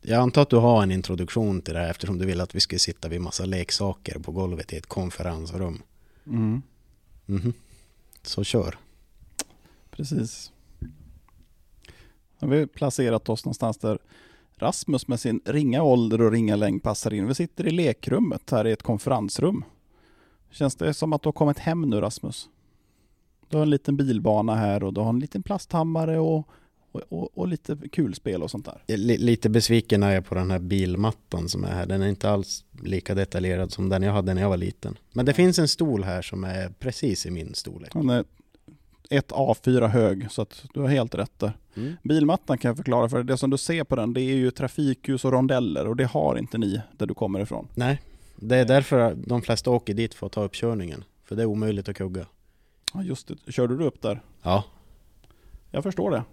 Jag antar att du har en introduktion till det här eftersom du vill att vi ska sitta vid massa leksaker på golvet i ett konferensrum. Mm. Mhm. Så kör. Precis. Har vi placerat oss någonstans där Rasmus med sin ringa ålder och ringa längd passar in. Vi sitter i lekrummet här i ett konferensrum. Känns det som att du har kommit hem nu Rasmus? Du har en liten bilbana här och du har en liten plasthammare och, och, och, och lite kulspel och sånt där. Lite besviken är jag på den här bilmattan som är här. Den är inte alls lika detaljerad som den jag hade när jag var liten. Men det finns en stol här som är precis i min storlek. Han är ett A4 hög så att du har helt rätt där. Mm. Bilmattan kan jag förklara för det som du ser på den det är ju trafikljus och rondeller och det har inte ni där du kommer ifrån. Nej, det är därför de flesta åker dit för att ta uppkörningen. För det är omöjligt att kugga. Ja just det, körde du upp där? Ja, Jag förstår det.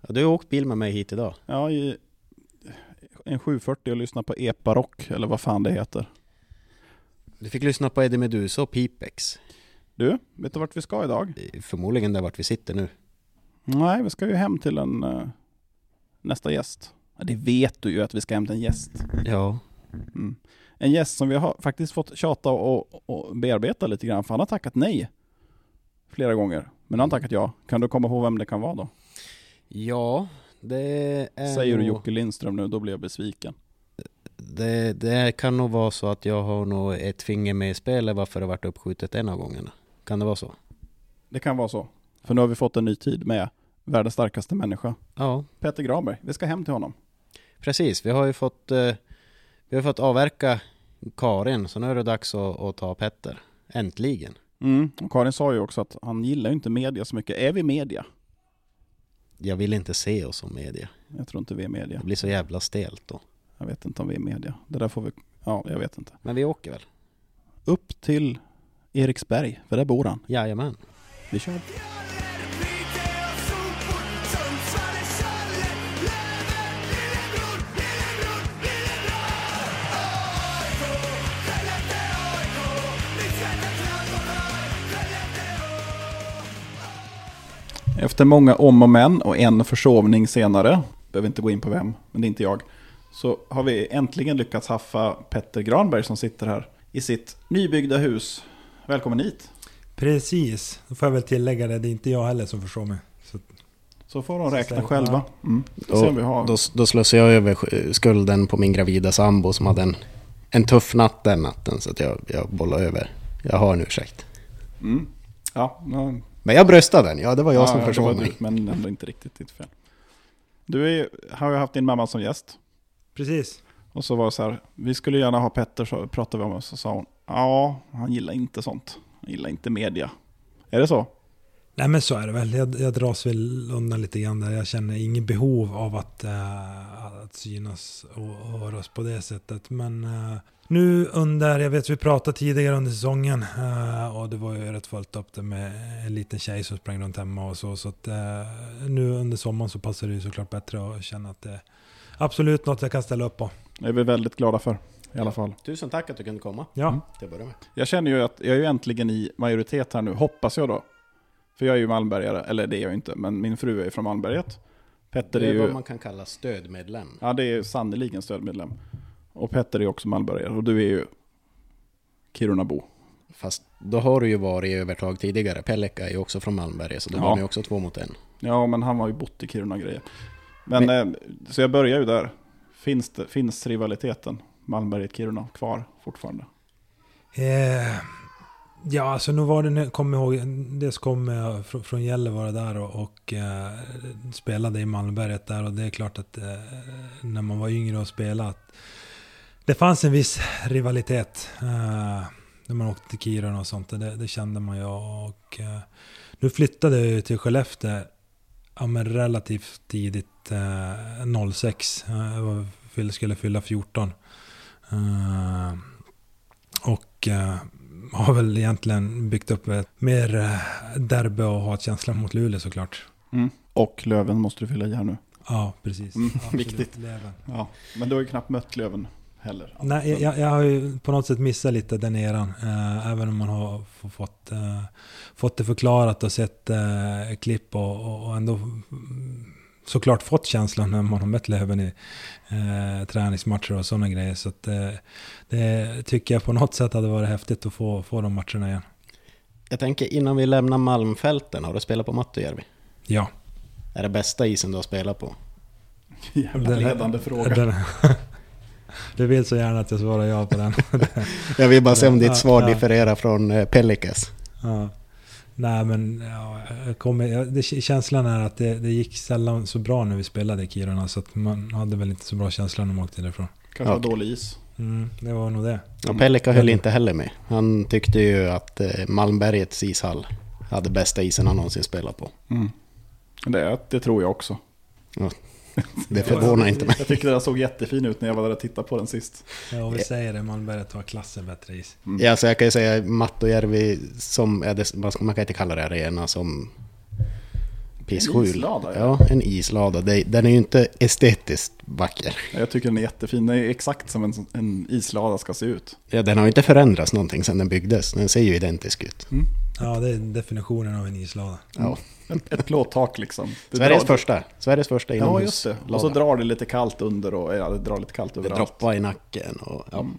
Ja, du har åkt bil med mig hit idag. Ja, i en 740 och lyssna på Epa-rock eller vad fan det heter. Du fick lyssna på Eddie Meduza och Pipex. Du, vet du vart vi ska idag? Förmodligen där vart vi sitter nu. Nej, vi ska ju hem till en eh, nästa gäst. Det vet du ju att vi ska hem till en gäst. Ja. Mm. En gäst som vi har faktiskt fått tjata och, och bearbeta lite grann, för han har tackat nej flera gånger. Men han har tackat ja. Kan du komma på vem det kan vara då? Ja, det är Säger du Jocke Lindström nu, då blir jag besviken. det, det kan nog vara så att jag har nog ett finger med i spelet varför det varit uppskjutet en av gångerna. Kan det vara så? Det kan vara så. För nu har vi fått en ny tid med världens starkaste människa. Ja, Peter Granberg. Vi ska hem till honom. precis. Vi har ju fått, eh, vi har fått avverka Karin, så nu är det dags att, att ta Petter. Äntligen. Mm. Och Karin sa ju också att han gillar ju inte media så mycket. Är vi media? Jag vill inte se oss som media. Jag tror inte vi är media. Det blir så jävla stelt då. Jag vet inte om vi är media. Det där får vi... Ja, jag vet inte. Men vi åker väl? Upp till Eriksberg, för där bor han. Jajamän. Vi kör. Efter många om och men och en försovning senare, behöver inte gå in på vem, men det är inte jag, så har vi äntligen lyckats haffa Petter Granberg som sitter här i sitt nybyggda hus. Välkommen hit! Precis, då får jag väl tillägga det. Det är inte jag heller som förstår mig. Så, Så får de räkna själva. Mm. Då, då, då slussar jag över sk- skulden på min gravida sambo som hade en, en tuff natt den natten. Så att jag, jag bollar över. Jag har en ursäkt. Mm. Ja, Men jag bröstade den. Ja, det var jag ja, som du, mig. Men ändå inte riktigt ditt fel. Du är, har ju haft din mamma som gäst. precis. Och så var det så här, vi skulle gärna ha Petter, så pratade vi om det. Så sa hon, ja, han gillar inte sånt. Han gillar inte media. Är det så? Nej men så är det väl. Jag, jag dras väl undan lite grann där. Jag känner ingen behov av att, eh, att synas och, höras på det sättet. Men eh, nu under, jag vet vi pratade tidigare under säsongen eh, och det var ju rätt fullt upp det med en liten tjej som sprang runt hemma och så. Så att eh, nu under sommaren så passar det ju såklart bättre att känna att det är absolut något jag kan ställa upp på. Det är vi väldigt glada för i alla fall. Tusen tack att du kunde komma. Ja, Mm. Till att med. Jag känner ju att jag är ju äntligen i majoritet här nu, hoppas jag då. För jag är ju Malmbergare, eller det är jag inte, men min fru är ju från Malmberget. Petter Det är är ju... vad man kan kalla stödmedlem. Ja, det är sannerligen stödmedlem. Och Petter är också Malmbergare och du är ju Kirunabo. Fast då har du ju varit i övertag tidigare. Pelleka är ju också från Malmberget, så då Ja. var ni också två mot en. Ja, men han har ju bott i Kiruna grejer. Men, eh, så jag börjar ju där. Finns, det, finns rivaliteten Malmberget-Kiruna kvar fortfarande? Eh, ja, alltså nu var det, nu jag ihåg, dels kom jag från, från Gällivare där och, och eh, spelade i Malmberget där och det är klart att eh, när man var yngre och spelade det fanns en viss rivalitet. Eh, när man åkte till Kiruna och sånt, det, det kände man ju och eh, nu flyttade jag till Skellefteå ja, men relativt tidigt, eh, 06. Eh, jag var, skulle fylla 14. Eh, och eh, har väl egentligen byggt upp ett mer eh, derby och hatkänsla mot Luleå såklart. Mm. Och Löven måste du fylla i här nu. Ja, precis. Mm, viktigt. Löven. Ja. Men du har ju knappt mött Löven heller. Nej, jag, jag har ju på något sätt missat lite den eran. Eh, även om man har fått, eh, fått det förklarat och sett eh, klipp och, och ändå mm, såklart fått känslan när man har mött Löven i eh, träningsmatcher och sådana grejer. Så att, eh, det tycker jag på något sätt hade varit häftigt att få, få de matcherna igen. Jag tänker innan vi lämnar Malmfälten, har du spelat på Mattojärvi? Ja. Är det bästa isen du har spelat på? Jävla ledande fråga. Den, du vill så gärna att jag svarar ja på den. Jag vill bara se om Ja, ditt svar ja. differerar från eh, Pelikas. ja. Nej men ja, jag kommer, det, känslan är att det, det gick sällan så bra när vi spelade i Kiruna. Så att man hade väl inte så bra känsla när man åkte därifrån. Kanske Okej. dålig is. Mm, det var nog det. Ja, Pelika höll inte heller med. Han tyckte ju att eh, Malmbergets ishall hade bästa isen han någonsin spelat på. Mm. Det, det tror jag också. Det förvånar inte mig. Jag tycker den såg jättefin ut när jag var där och tittade på den sist. Ja, och vi säger det, Malmberget var klassen bättre is. Mm. Ja, så jag kan ju säga Mattojärvi som, är det, man kan inte kalla det arena som En pissskjul. islada, ja. En islada. Den är ju inte estetiskt vacker. Jag tycker den är jättefin. Den är exakt som en, en islada ska se ut. Ja, den har ju inte förändrats någonting sedan den byggdes. Den ser ju identisk ut. Ja, det är definitionen av en islada. Ja. Ett, ett plåttak liksom. Det Sveriges drar- första. Sveriges första Ja, just det. Och så drar det lite kallt under och ja, det drar lite kallt Det överallt. droppar i nacken och ja. Mm.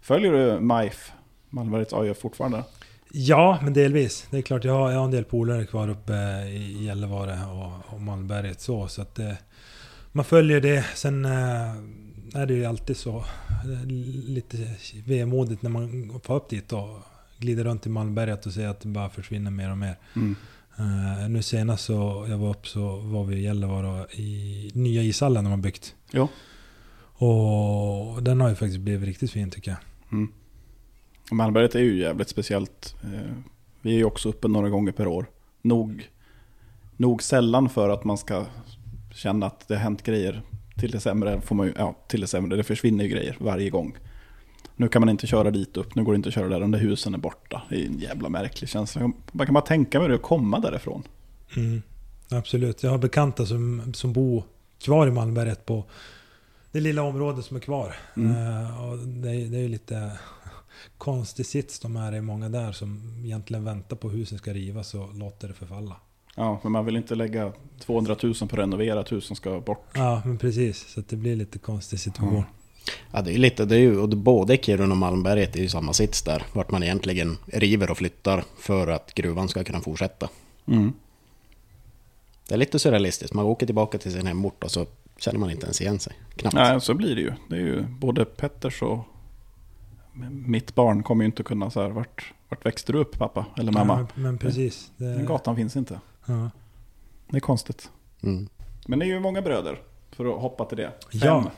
Följer du MIF, Malmbergets AIF fortfarande? Ja, men delvis. Det är klart, jag har, jag har en del polare kvar uppe i Gällivare och, och Malmberget så. så att, eh, man följer det. Sen eh, är det ju alltid så eh, lite vemodigt när man får upp dit och glider runt i Malmberget och ser att det bara försvinner mer och mer. Mm. Eh, nu senast så jag var upp så var vi i Gällivare i nya ishallen de har byggt. Jo. Och den har ju faktiskt blivit riktigt fin tycker jag. Mm. Malmberget är ju jävligt speciellt. Eh, Vi är ju också uppe några gånger per år. Nog, nog sällan för att man ska känna att det har hänt grejer. Till det sämre får man ju, ja till det sämre, det försvinner ju grejer varje gång. Nu kan man inte köra dit upp, nu går det inte att köra där, de där husen är borta. Det är en jävla märklig känsla. Man kan bara tänka mig det att komma därifrån. Mm, absolut. Jag har bekanta som, som bor kvar i Malmberget på det lilla området som är kvar. Mm. Eh, och det, är, det är lite konstig sits de är i många där som egentligen väntar på huset ska rivas och låter det förfalla. Ja, men man vill inte lägga 200 000 på att renovera ett hus som ska bort. Ja, men precis. Så det blir lite konstig situation. Mm. Ja, det är ju lite, det är ju, och det- både Kiruna och Malmberget är ju samma sits där. Vart man egentligen river och flyttar för att gruvan ska kunna fortsätta. Mm. Det är lite surrealistiskt. Man åker tillbaka till sin hemort och så känner man inte ens igen sig. Knappt. Nej, så blir det ju. Det är ju både Petters och mitt barn kommer ju inte kunna så här, vart, vart växte du upp pappa eller mamma? Ja, men, precis. Den Det, gatan finns inte. ja. Det är konstigt. Mm. Men det är ju många bröder, för att hoppa till det. Fem. Ja.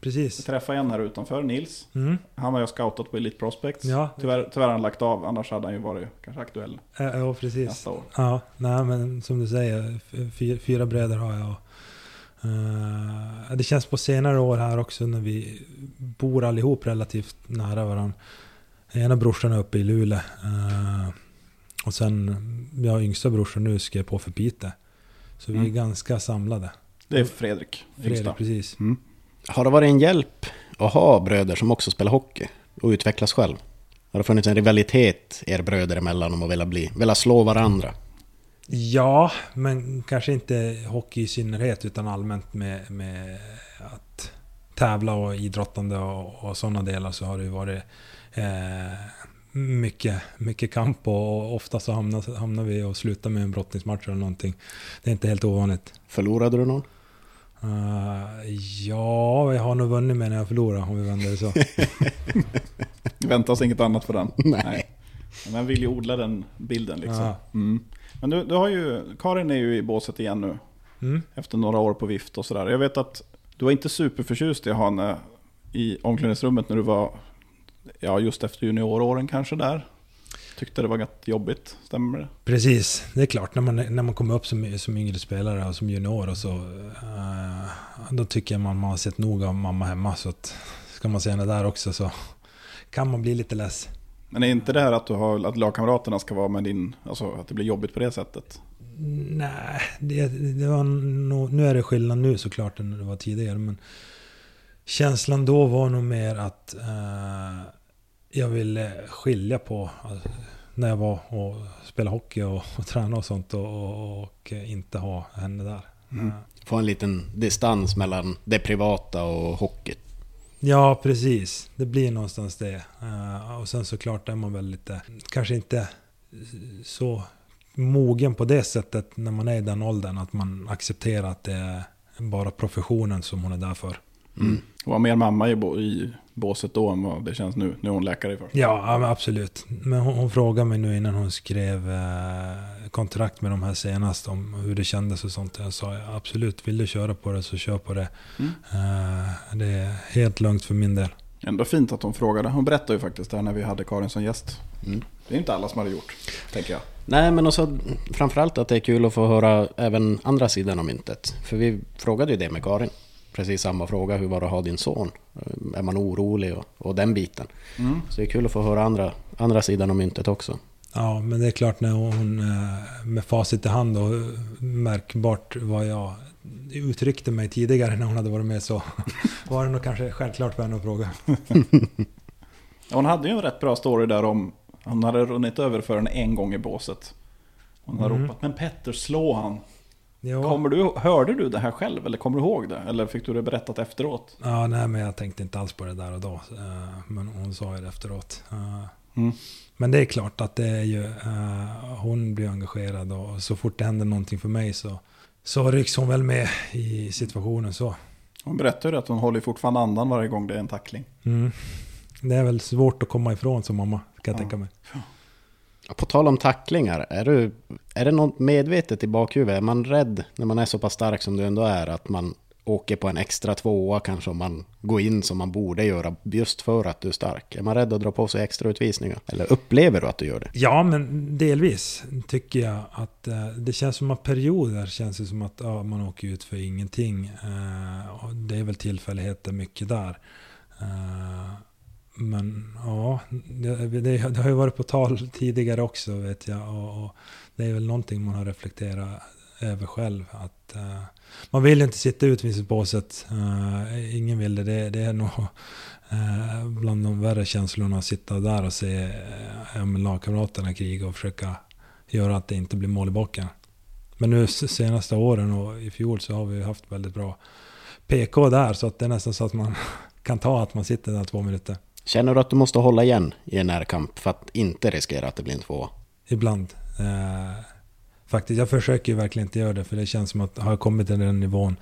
Jag precis. träffade en här utanför, Nils. Mm. Han har jag scoutat på Elite Prospects. Ja. Tyvärr, tyvärr har han lagt av, annars hade han ju varit kanske aktuell Ja, ja, precis. nästa år. Ja, nej men som du säger, fyra, fyra bröder har jag. Eh, det känns på senare år här också när vi bor allihop relativt nära varandra. Ena brorsan är uppe i Luleå. eh, och sen, jag yngsta brorsan nu ska jag på för Piteå. Så vi är Mm. ganska samlade. Det är Fredrik, Fredrik, yngsta. precis. Mm. Har det varit en hjälp att ha bröder som också spelar hockey och utvecklas själv? Har det funnits en rivalitet er bröder emellan om att vilja, bli, vilja slå varandra? Ja, men kanske inte hockey i synnerhet utan allmänt med, med att tävla och idrottande och, och sådana delar så har det ju varit eh, mycket, mycket kamp och ofta så hamnar, hamnar vi och slutar med en brottningsmatch eller någonting. Det är inte helt ovanligt. Förlorade du någon? Eh, ja, jag har nog vunnit med när jag förlorar om vi vänder det så. Det väntas inget annat för den. Nej. Men Man vill ju odla den bilden liksom. Ja. Mm. Men du, du har ju, Karin är ju i båset igen nu. Mm. Efter några år på vift och sådär. Jag vet att du var inte superförtjust i att ha henne i omklädningsrummet när du var, ja just efter junioråren kanske där. Tyckte det var rätt jobbigt, stämmer det? Precis, det är klart när man, när man kommer upp som, som yngre spelare och som junior och så eh, Då tycker jag man, man har sett nog av mamma hemma så att Ska man se henne där också så kan man bli lite less. Men är inte det här att, du har, att lagkamraterna ska vara med din, alltså att det blir jobbigt på det sättet? Nej, det, det var nog, nu är det skillnad nu såklart än det var tidigare men Känslan då var nog mer att eh, jag ville skilja på alltså, när jag var och spelade hockey och, och tränade och sånt och, och, och inte ha henne där. Mm. Få en liten distans mellan det privata och hockey. Ja, precis. Det blir någonstans det. Eh, och sen såklart är man väl lite, kanske inte så mogen på det sättet när man är i den åldern. Att man accepterar att det är bara professionen som hon är där för. Mm. Var mer mamma i, i båset då än vad det känns nu. Nu är hon läkare i först. Ja, men absolut. Men hon, hon frågade mig nu innan hon skrev eh, kontrakt med de här senast om hur det kändes och sånt. Jag sa absolut, vill du köra på det så kör på det. Mm. Eh, det är helt lugnt för min del. Ändå fint att hon frågade. Hon berättade ju faktiskt där när vi hade Karin som gäst. Mm. Det är inte alla som hade gjort, tänker jag. Nej, men också framförallt att det är kul att få höra även andra sidan av myntet. För vi frågade ju det med Karin. Precis samma fråga, hur var det att ha din son? Är man orolig och, och den biten. Mm. Så det är kul att få höra andra, andra sidan av myntet också. Ja, men det är klart när hon eh, med facit i hand och märkbart vad jag uttryckte mig tidigare när hon hade varit med så var det nog kanske självklart för henne att fråga. Hon hade ju en rätt bra story där om... Han hade runnit över för henne en gång i båset. Hon har Mm. ropat Men Petter, slå han! Ja, Kommer du, hörde du det här själv? Eller kommer du ihåg det? Eller fick du det berättat efteråt? ja, nej men jag tänkte inte alls på det där och då. Eh, Men hon sa ju det efteråt. Eh, Mm. Men det är klart att det är ju, eh, hon blir engagerad och så fort det händer någonting för mig så, så rycks hon väl med i situationen så. Hon berättade ju att hon håller fortfarande andan varje gång det är en tackling. Mm. Det är väl svårt att komma ifrån som mamma, kan jag Ja. tänka mig. På tal om tacklingar, är, du, är det något medvetet i bakhuvudet? Är man rädd när man är så pass stark som du ändå är att man åker på en extra tvåa kanske om man går in som man borde göra just för att du är stark? Är man rädd att dra på sig extra utvisningar? Eller upplever du att du gör det? Ja, men delvis tycker jag att eh, det känns som att perioder känns det som att ja, man åker ut för ingenting. Eh, och det är väl tillfälligheter mycket där. Eh, men ja, det, det, det har ju varit på tal tidigare också vet jag. Och, och det är väl någonting man har reflekterat över själv. Att, uh, man vill ju inte sitta i båset. Uh, ingen vill det. det. Det är nog uh, bland de värre känslorna att sitta där och se uh, lagkamraterna kriga och försöka göra att det inte blir mål i baken. Men nu senaste åren och i fjol så har vi haft väldigt bra PK där så att det är nästan så att man kan ta att man sitter där två minuter. Känner du att du måste hålla igen i en närkamp för att inte riskera att det blir en tvåa? Ibland. Eh, faktiskt, jag försöker ju verkligen inte göra det för det känns som att har jag kommit till den nivån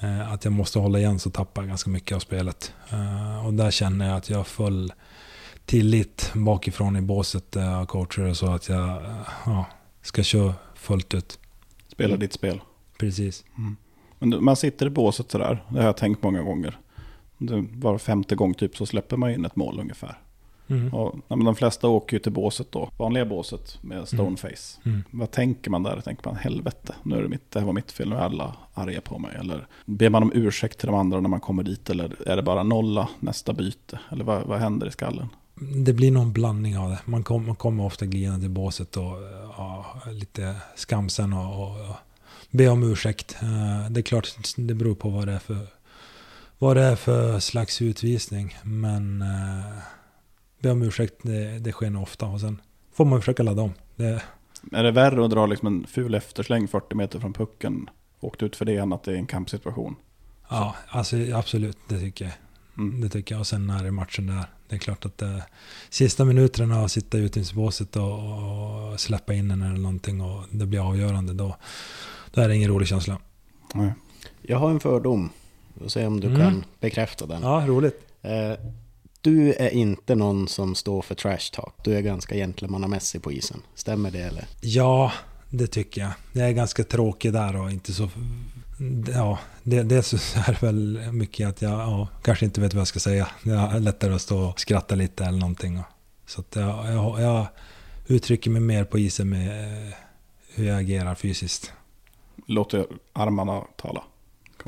eh, att jag måste hålla igen så tappar jag ganska mycket av spelet. Eh, och där känner jag att jag har full tillit bakifrån i båset eh, av coacher och så att jag eh, ja, ska köra fullt ut. Spela Mm. ditt spel. Precis. Men du, man sitter i båset sådär. Det har jag tänkt många gånger. Var femte gång typ så släpper man in ett mål ungefär. Mm. Och, men de flesta åker ju till båset då. Vanliga båset med stoneface. Mm. Vad tänker man där? Tänker man helvete, nu är det mitt, det här var mitt fel, nu är alla arga på mig. Eller ber man om ursäkt till de andra när man kommer dit? Eller är det bara nolla nästa byte? Eller vad, vad händer i skallen? Det blir någon blandning av det. Man, kom, man kommer ofta glidande till båset och ja, lite skamsen och, och, och be om ursäkt. Eh, Det är klart, det beror på vad det är för, vad det är för slags utvisning. Men eh, be om ursäkt, det, det sker nog ofta. Och sen får man försöka ladda om. Det, Är det värre att dra liksom en ful eftersläng 40 meter från pucken? Åkt ut för det än att det är en kampsituation? ja, alltså absolut, det tycker jag. Mm. Det tycker jag. Och sen när är matchen där. Det är klart att det, sista minuterna att sitta ute i båset och, och släppa in den eller någonting och det blir avgörande då. Då är det ingen rolig känsla. Nej. Jag har en fördom. Och se om du Mm. kan bekräfta den. Ja, roligt. Eh, Du är inte någon som står för trash talk. Du är ganska gentlemannamässig på isen. Stämmer det eller? Ja, det tycker jag. Jag är ganska tråkig där och inte så... Ja, det, det så är väl mycket att jag ja, kanske inte vet vad jag ska säga. Jag är lättare att stå och skratta lite eller någonting. Så att jag, jag, jag uttrycker mig mer på isen med eh, hur jag agerar fysiskt. Låter armarna tala.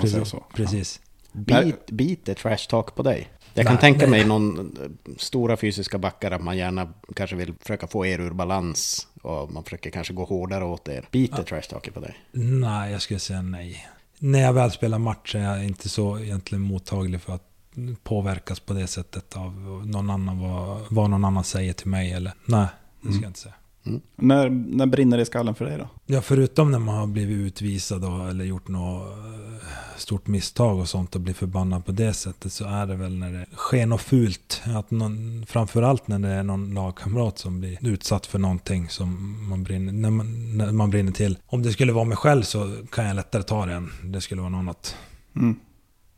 Kan man säga så? Precis. Bit, biter trash talk på dig? Jag kan Nej, tänka nej. mig någon eh, stora fysiska backar att man gärna kanske vill försöka få er ur balans. Och man försöker kanske gå hårdare åt er. Biter trash talk på dig? Nej, jag skulle säga nej. När jag väl spelar match är jag inte så egentligen mottaglig för att påverkas på det sättet av någon annan, vad, vad någon annan säger till mig. Eller, nej, det ska Mm. jag inte säga. När, när brinner det i skallen för dig då? Ja, förutom när man har blivit utvisad då, eller gjort något eh, stort misstag och sånt och blir förbannad på det sättet så är det väl när det sker något fult. Att någon, framförallt när det är någon lagkamrat som blir utsatt för någonting som man brinner, när man, när man brinner till. Om det skulle vara mig själv så kan jag lättare ta det än det skulle vara någon annat. Mm.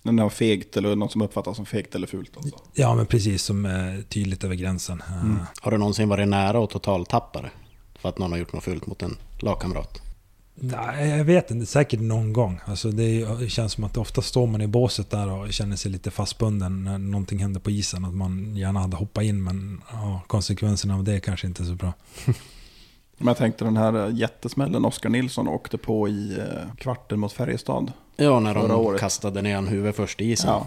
När det var fegt eller något som uppfattas som fegt eller fult. Alltså. Ja, men precis som är tydligt över gränsen. Mm. Har du någonsin varit nära att totaltappa det? För att någon har gjort något fult mot en lagkamrat? Nej, jag vet inte. Säkert någon gång. Alltså det, är, det känns som att ofta står man i båset där och känner sig lite fastbunden när någonting händer på isen. Att man gärna hade hoppat in men ja, konsekvenserna av det är kanske inte så bra. Men jag tänkte den här jättesmällen Oskar Nilsson åkte på i eh, kvarten mot Färjestad. Ja, när de året. kastade ner en huvud först i isen. Ja.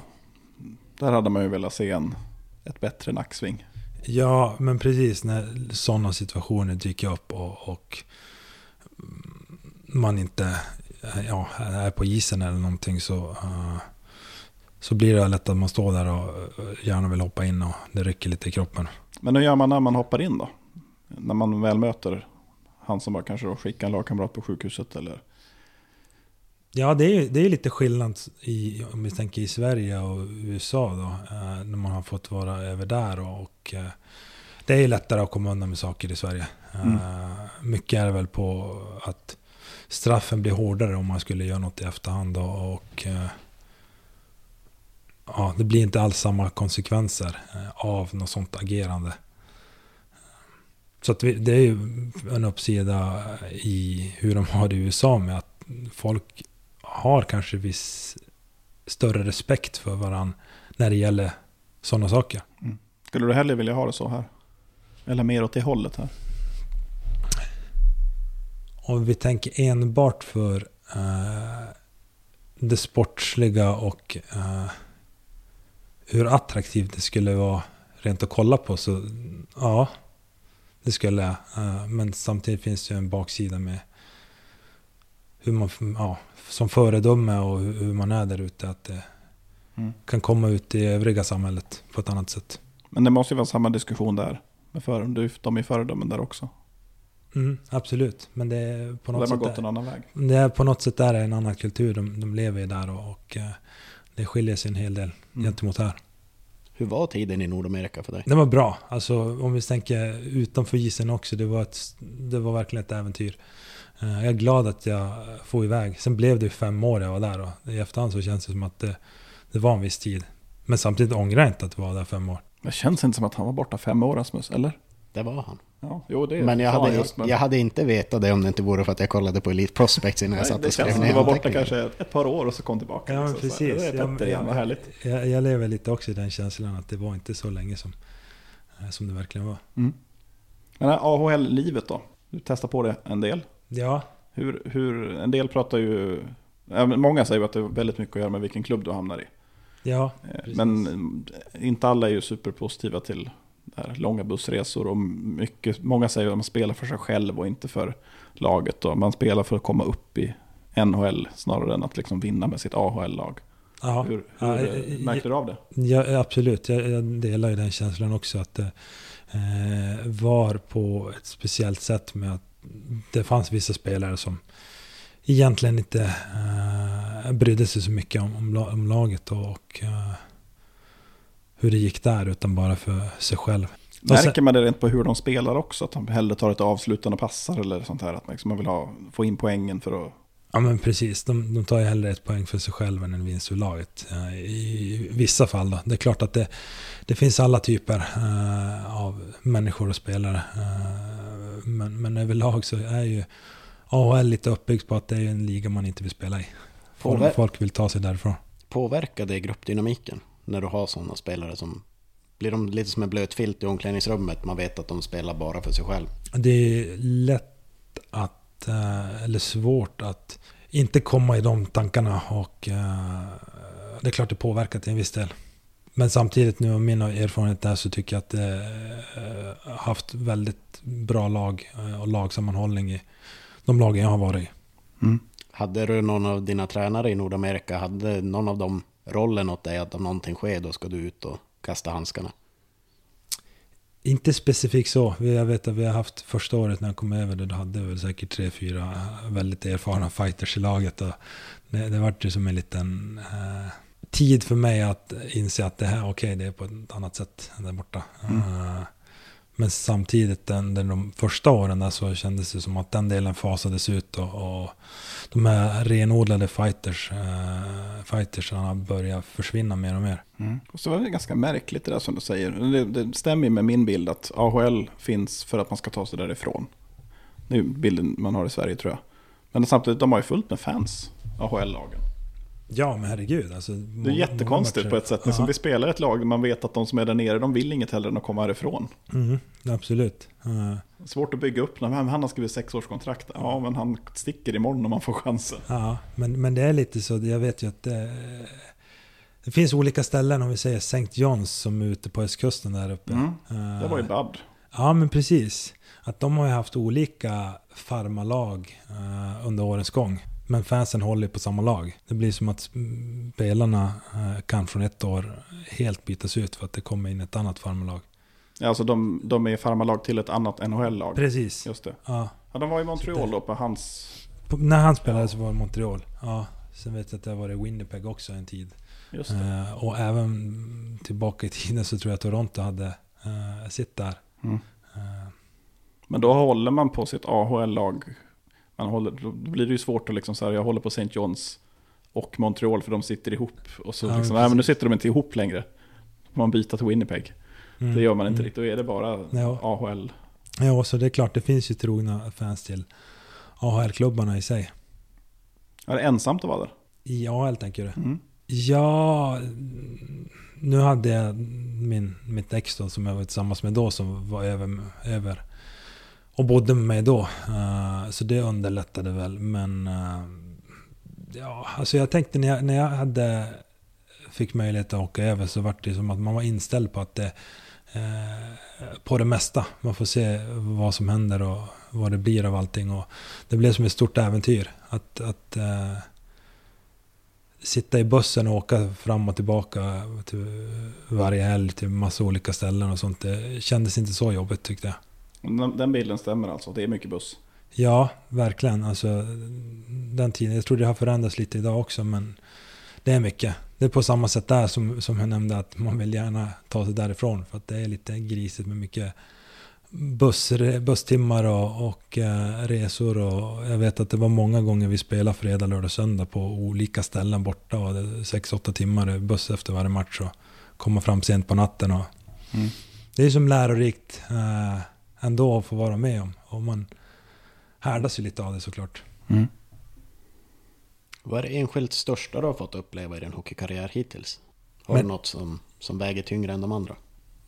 Där hade man ju velat se en, ett bättre nacksving. Ja, men precis när sådana situationer dyker upp och, och man inte ja, är på isen eller någonting så, eh, så blir det lätt att man står där och eh, gärna vill hoppa in och det rycker lite i kroppen. Men hur gör man när man hoppar in då? När man väl möter han som bara kanske då skickar en lagkamrat på sjukhuset eller? Ja, det är det är lite skillnad i, om vi tänker i Sverige och USA då. Eh, när man har fått vara över där och, och eh, det är lättare att komma undan med saker i Sverige. Eh, mycket är det väl på att straffen blir hårdare om man skulle göra något i efterhand och, och eh, ja, det blir inte alls samma konsekvenser eh, av något sånt agerande. Så att vi, det är ju en uppsida i hur de har det i USA med att folk har kanske viss större respekt för varandra när det gäller sådana saker. Mm. Skulle du hellre vilja ha det så här? Eller mer åt det hållet här? Om vi tänker enbart för eh, det sportsliga och eh, hur attraktivt det skulle vara rent att kolla på så ja, det skulle jag. Eh, men samtidigt finns det ju en baksida med hur man ja, som föredöme och hur, man är där ute. Att det Mm. kan komma ut i övriga samhället på ett annat sätt. Men det måste ju vara samma diskussion där. Med för, de är föredömen där också. Mm, absolut, men det är på något där har sätt... gått en annan väg. Det är på något sätt är det en annan kultur de, de lever i där och, och eh, det skiljer sig en hel del Mm. gentemot här. Hur var tiden i Nordamerika för dig? Det var bra. Alltså om vi tänker utanför isen också. Det var, ett, det var verkligen ett äventyr. Eh, Jag är glad att jag får iväg. Sen blev det ju fem år jag var där och i efterhand så känns det som att det, det var en viss tid. Men samtidigt ångrar jag inte att jag var där fem år. Det känns inte som att han var borta fem år Rasmus, eller? Det var han. Ja, jo det Men jag hade, just, men- jag hade inte vetat det om det inte vore för att jag kollade på Elite Prospects innan jag satt det och skrev ner att du var borta kanske ett, par år och så kom tillbaka. Ja, men liksom. Så precis. Det är Petter igen, vad härligt. Jag, jag lever lite också i den känslan att det var inte så länge som, eh, som det verkligen var. Mm. Men det här AHL-livet då? Du testar på det en del. Ja, Hur, hur, en del pratar ju... Många säger att det har väldigt mycket att göra med vilken klubb du hamnar i. ja. Eh, Precis. Men inte alla är ju superpositiva till det här, långa bussresor. Och mycket, många säger att man spelar för sig själv och inte för laget. Och man spelar för att komma upp i NHL snarare än att liksom vinna med sitt AHL-lag. ja. Hur, hur Ja, eh, märkte du av det? Ja, absolut. Jag, jag delar ju den känslan också. Att det eh, var på ett speciellt sätt med att det fanns vissa spelare som egentligen inte eh, brydde sig så mycket om, om, om laget och, och eh, hur det gick där, utan bara för sig själv. Och sen- Märker man det rent på hur de spelar också? Att de hellre tar ett avslutande passar eller sånt här? Att man, liksom, man vill ha, få in poängen för att... Ja men precis, de, de tar ju hellre ett poäng för sig själva än en vinst ur laget. eh, I vissa fall då. Det är klart att det, det finns alla typer eh, av människor och spelare. Eh, men, men överlag så är ju AHL lite uppbyggt på att det är en liga man inte vill spela i. Påver- Folk, folk vill ta sig därifrån. Påverkar det gruppdynamiken när du har sådana spelare som... Blir de lite som en blöt filt i omklädningsrummet? Man vet att de spelar bara för sig själv. Det är lätt att, eh, eller svårt att inte komma i de tankarna och eh, det är klart det påverkar till en viss del. Men samtidigt nu av min erfarenhet där så tycker jag att det eh, har haft väldigt bra lag och lagsammanhållning i de lagen jag har varit i. Hade du någon av dina tränare i Nordamerika, hade någon av dem rollen åt dig att om någonting sker då ska du ut och kasta handskarna? Inte specifikt så. Vi- Jag vet att vi har haft första året när jag kom över, då hade vi väl säkert tre, fyra väldigt erfarna fighters i laget. Och det, det vart ju som en liten eh, tid för mig att inse att det här, okej, det är på ett annat sätt än där borta. Mm. Eh, men samtidigt, den, den, de första åren där så kändes det som att den delen fasades ut och, och de här renodlade fighters, eh, fightersarna börjar försvinna mer och mer. Mm. Och så var det ganska märkligt det där som du säger. Det, det stämmer ju med min bild att AHL finns för att man ska ta sig därifrån. Det är bilden man har i Sverige tror jag. Men samtidigt, de har ju fullt med fans, AHL-lagen. Ja, men herregud. Alltså, Det är jättekonstigt på ett sätt. Liksom, vi spelar ett lag, man vet att de som är där nere, de vill inget hellre än att komma härifrån. Mm, absolut. Eh, Svårt att bygga upp, när han har skrivit sexårskontrakt. Ja, men han sticker imorgon om han får chansen. ja, men, men det är lite så. Jag vet ju att det, det finns olika ställen, om vi säger St. John's som är ute på östkusten där uppe. Mm. Eh, Det var ju Bud. Ja, men precis. Att de har ju haft olika farmalag eh, under årens gång. Men fansen håller på samma lag. Det blir som att mm, spelarna eh, kan från ett år helt bytas ut för att det kommer in ett annat farmalag. Ja, alltså de, de är farmarlag till ett annat NHL-lag. Precis. Just det. Ja. Ja, de var i Montreal då på hans... På, när han spelade så var det Montreal. Ja. Sen vet jag att det har varit Winnipeg också en tid. Just det. Eh, och även tillbaka i tiden så tror jag Toronto hade eh, sitt där. Mm. Men då håller man på sitt AHL-lag. Man håller, då blir det ju svårt att liksom så här, jag håller på St. John's och Montreal för de sitter ihop. Och så Ja, liksom, nej men nu sitter de inte ihop längre. Man byter till Winnipeg. mm, Det gör man inte mm. riktigt, då är det bara Ja. AHL. Ja, så det är klart, det finns ju trogna fans till AHL-klubbarna i sig. Är det ensamt att vara där? I AHL tänker du? Mm. Ja, nu hade jag min, mitt ex då, som jag var tillsammans med då som var över, över och bodde med mig då. Eh, så det underlättade väl. Men eh, ja, alltså jag tänkte när jag, när jag hade fick möjlighet att åka över så var det som att man var inställd på att det eh, på det mesta. Man får se vad som händer och vad det blir av allting. Och det blev som ett stort äventyr. Att, att uh, sitta i bussen och åka fram och tillbaka till varje helg till massa olika ställen och sånt. Det kändes inte så jobbigt tyckte jag. Den, den bilden stämmer alltså, det är mycket buss. Ja, verkligen. Alltså, den tiden. Jag tror det har förändrats lite idag också, men det är mycket. Det är på samma sätt där som, som jag nämnde, att man vill gärna ta sig därifrån. För att det är lite grisigt med mycket buss, busstimmar och, och eh, resor. Och jag vet att det var många gånger vi spelade fredag, lördag, söndag på olika ställen borta. Och det är 6-8 timmar buss efter varje match. Och komma fram sent på natten. Och Mm. det är som lärorikt eh, ändå att få vara med om. Och man härdas ju lite av det såklart. Mm. Vad är det enskilt största du har fått uppleva i din hockeykarriär hittills? Har Men- du något som, som väger tyngre än de andra?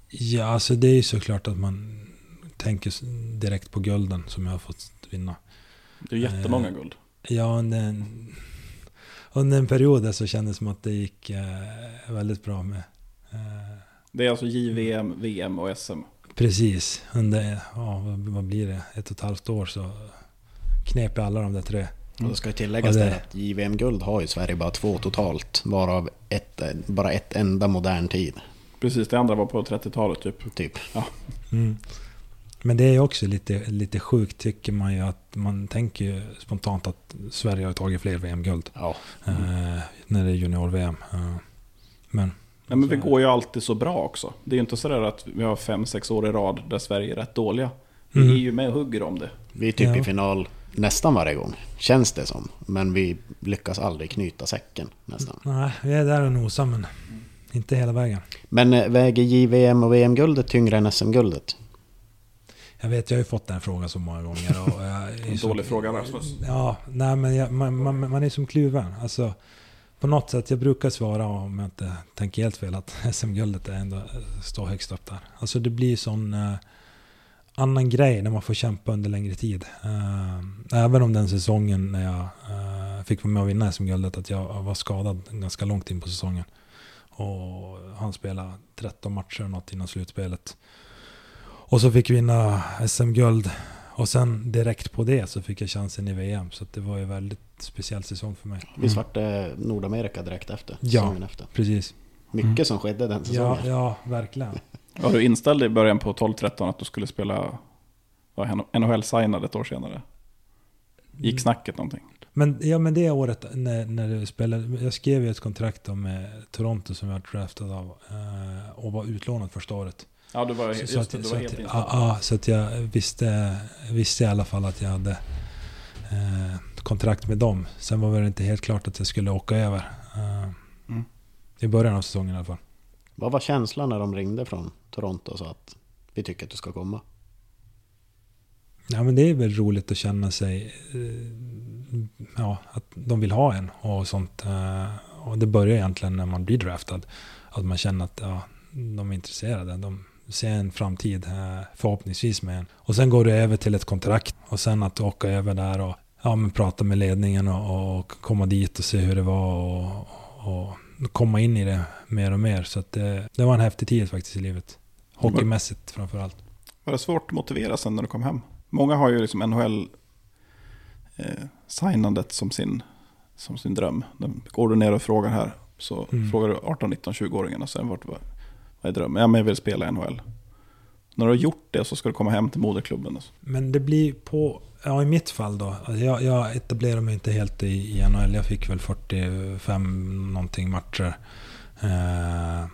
Ja, alltså det är ju såklart att man tänker direkt på gulden som jag har fått vinna. Det är jättemånga guld. Ja, under en, under en period så kändes det som att det gick eh, väldigt bra med. Eh, Det är alltså JVM, VM och SM. Precis, under, ja, vad, blir det, ett och ett halvt år så knep jag alla de där tre. Och det ska ju tilläggas Ja, det- att JVM-guld har ju Sverige bara två totalt, varav ett, bara ett enda modern tid. Precis, det andra var på 30-talet typ. Typ. Mm. Men det är ju också lite, lite sjukt tycker man ju att man tänker ju spontant att Sverige har tagit fler VM-guld. Ja. Eh, när det är junior-VM. Eh, men... Nej, men vi går ju alltid så bra också. Det är ju inte sådär att vi har fem sex år i rad där Sverige är rätt dåliga. Vi Mm. är ju med och hugger om det. Vi är typ Ja. i final nästan varje gång, känns det som. Men vi lyckas aldrig knyta säcken nästan. Nej, vi är där och nosar men inte hela vägen. Men eh, väger JVM och VM-guldet tyngre än SM-guldet? Jag vet, jag har ju fått den frågan så många gånger. Och jag är En så, dålig fråga Rasmus. Ja, nej men jag, man, man, man är som kluven. Alltså, på något sätt, jag brukar svara om jag inte tänker helt fel att SM-guldet ändå eh, står högst upp där. Alltså det blir sån eh, annan grej när man får kämpa under längre tid. Eh, även om den säsongen när jag eh, fick vara med och vinna SM-guldet, att jag var skadad ganska långt in på säsongen. Och han spelade 13 matcher och något innan slutspelet. Och så fick vi vinna SM-guld. Och sen direkt på det så fick jag chansen i VM. Så att det var ju en väldigt speciell säsong för mig. Visst vart det Nordamerika direkt efter? Ja. Efter. Precis. Mycket Mm. som skedde den Ja, säsongen. ja, verkligen. Var du inställd i början på 12-13 att du skulle spela NHL-signad ett år senare? Gick snacket någonting? Men, ja, men det året när, när du spelade, jag skrev ju ett kontrakt med Toronto som jag var draftad av eh, och var utlånad första året. Ja, du var, Så- just så att- det, du var att- helt. Ja, ja, så att jag visste, visste i alla fall att jag hade eh, kontrakt med dem. Sen var det inte helt klart att jag skulle åka över. Eh, Mm. I början av säsongen i alla fall. Vad var känslan när de ringde från Toronto och sa att vi tycker att du ska komma? Ja, men det är väl roligt att känna sig... Eh, ja, att de vill ha en och sånt. Eh, och det börjar egentligen när man blir draftad. Att man känner att ja, de är intresserade. De ser en framtid förhoppningsvis med en. Och sen går du över till ett kontrakt. Och sen att åka över där och ja, men prata med ledningen och, och komma dit och se hur det var. Och, och komma in i det mer och mer. Så det, det var en häftig tid faktiskt i livet. Hockeymässigt framförallt. Var det svårt att motivera sen när du kom hem? Många har ju liksom NHL eh, signandet som sin, som sin dröm. Går du ner och frågar här så Mm. frågar du 18, 19, 20-åringarna sen vart, vad, är drömmen? Ja men jag vill spela i NHL. När du har gjort det så ska du komma hem till moderklubben. Alltså. Men det blir på, ja i mitt fall då. alltså Jag, jag etablerade mig inte helt i, i NHL. Jag fick väl 45 någonting matcher. Eh,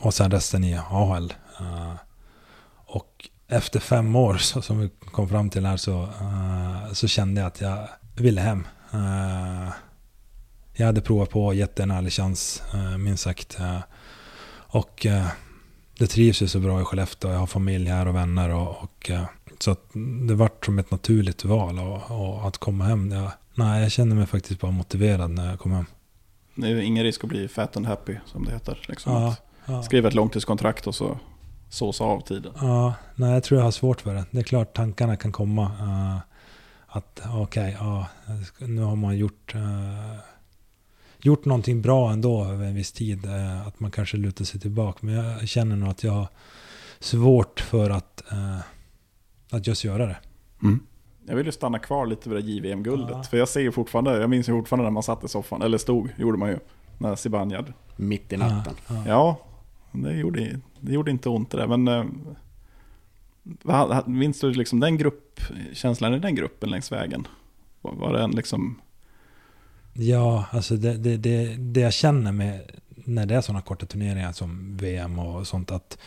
och sen resten i AHL. Eh, och efter fem år så, som vi kom fram till här så, eh, så kände jag att jag ville hem. Eh, jag hade provat på och gett det en ärlig chans, eh, minst sagt. Eh, och eh, det trivs ju så bra i Skellefteå. Jag har familj här och vänner. Och, och, eh, så det vart som ett naturligt val och, och att komma hem. Jag, nej, jag kände mig faktiskt bara motiverad när jag kom hem. Det är ingen risk att bli fat and happy som det heter. Liksom. Ja, ja, Skriva ett långtidskontrakt och så såsa av tiden. ja, nej, jag tror jag har svårt för det. Det är klart tankarna kan komma. eh, att okej, ja, nu har man gjort, uh, gjort någonting bra ändå över en viss tid. eh, att man kanske lutar sig tillbaka. Men jag känner nog att jag har svårt för att, eh, att just göra det. Jag vill ju stanna kvar lite vid det JVM-guldet. Ja. För jag ser ju fortfarande, jag minns ju fortfarande när man satt i soffan, eller stod, gjorde man ju. När Zibanejad. Mitt i natten. Ja, ja. Ja, det gjorde, det gjorde inte ont det där. Men eh, minns du liksom den gruppkänslan i den gruppen längs vägen? Var, var det en liksom, Ja, alltså det, det, det, det jag känner med när det är sådana korta turneringar som VM och sånt att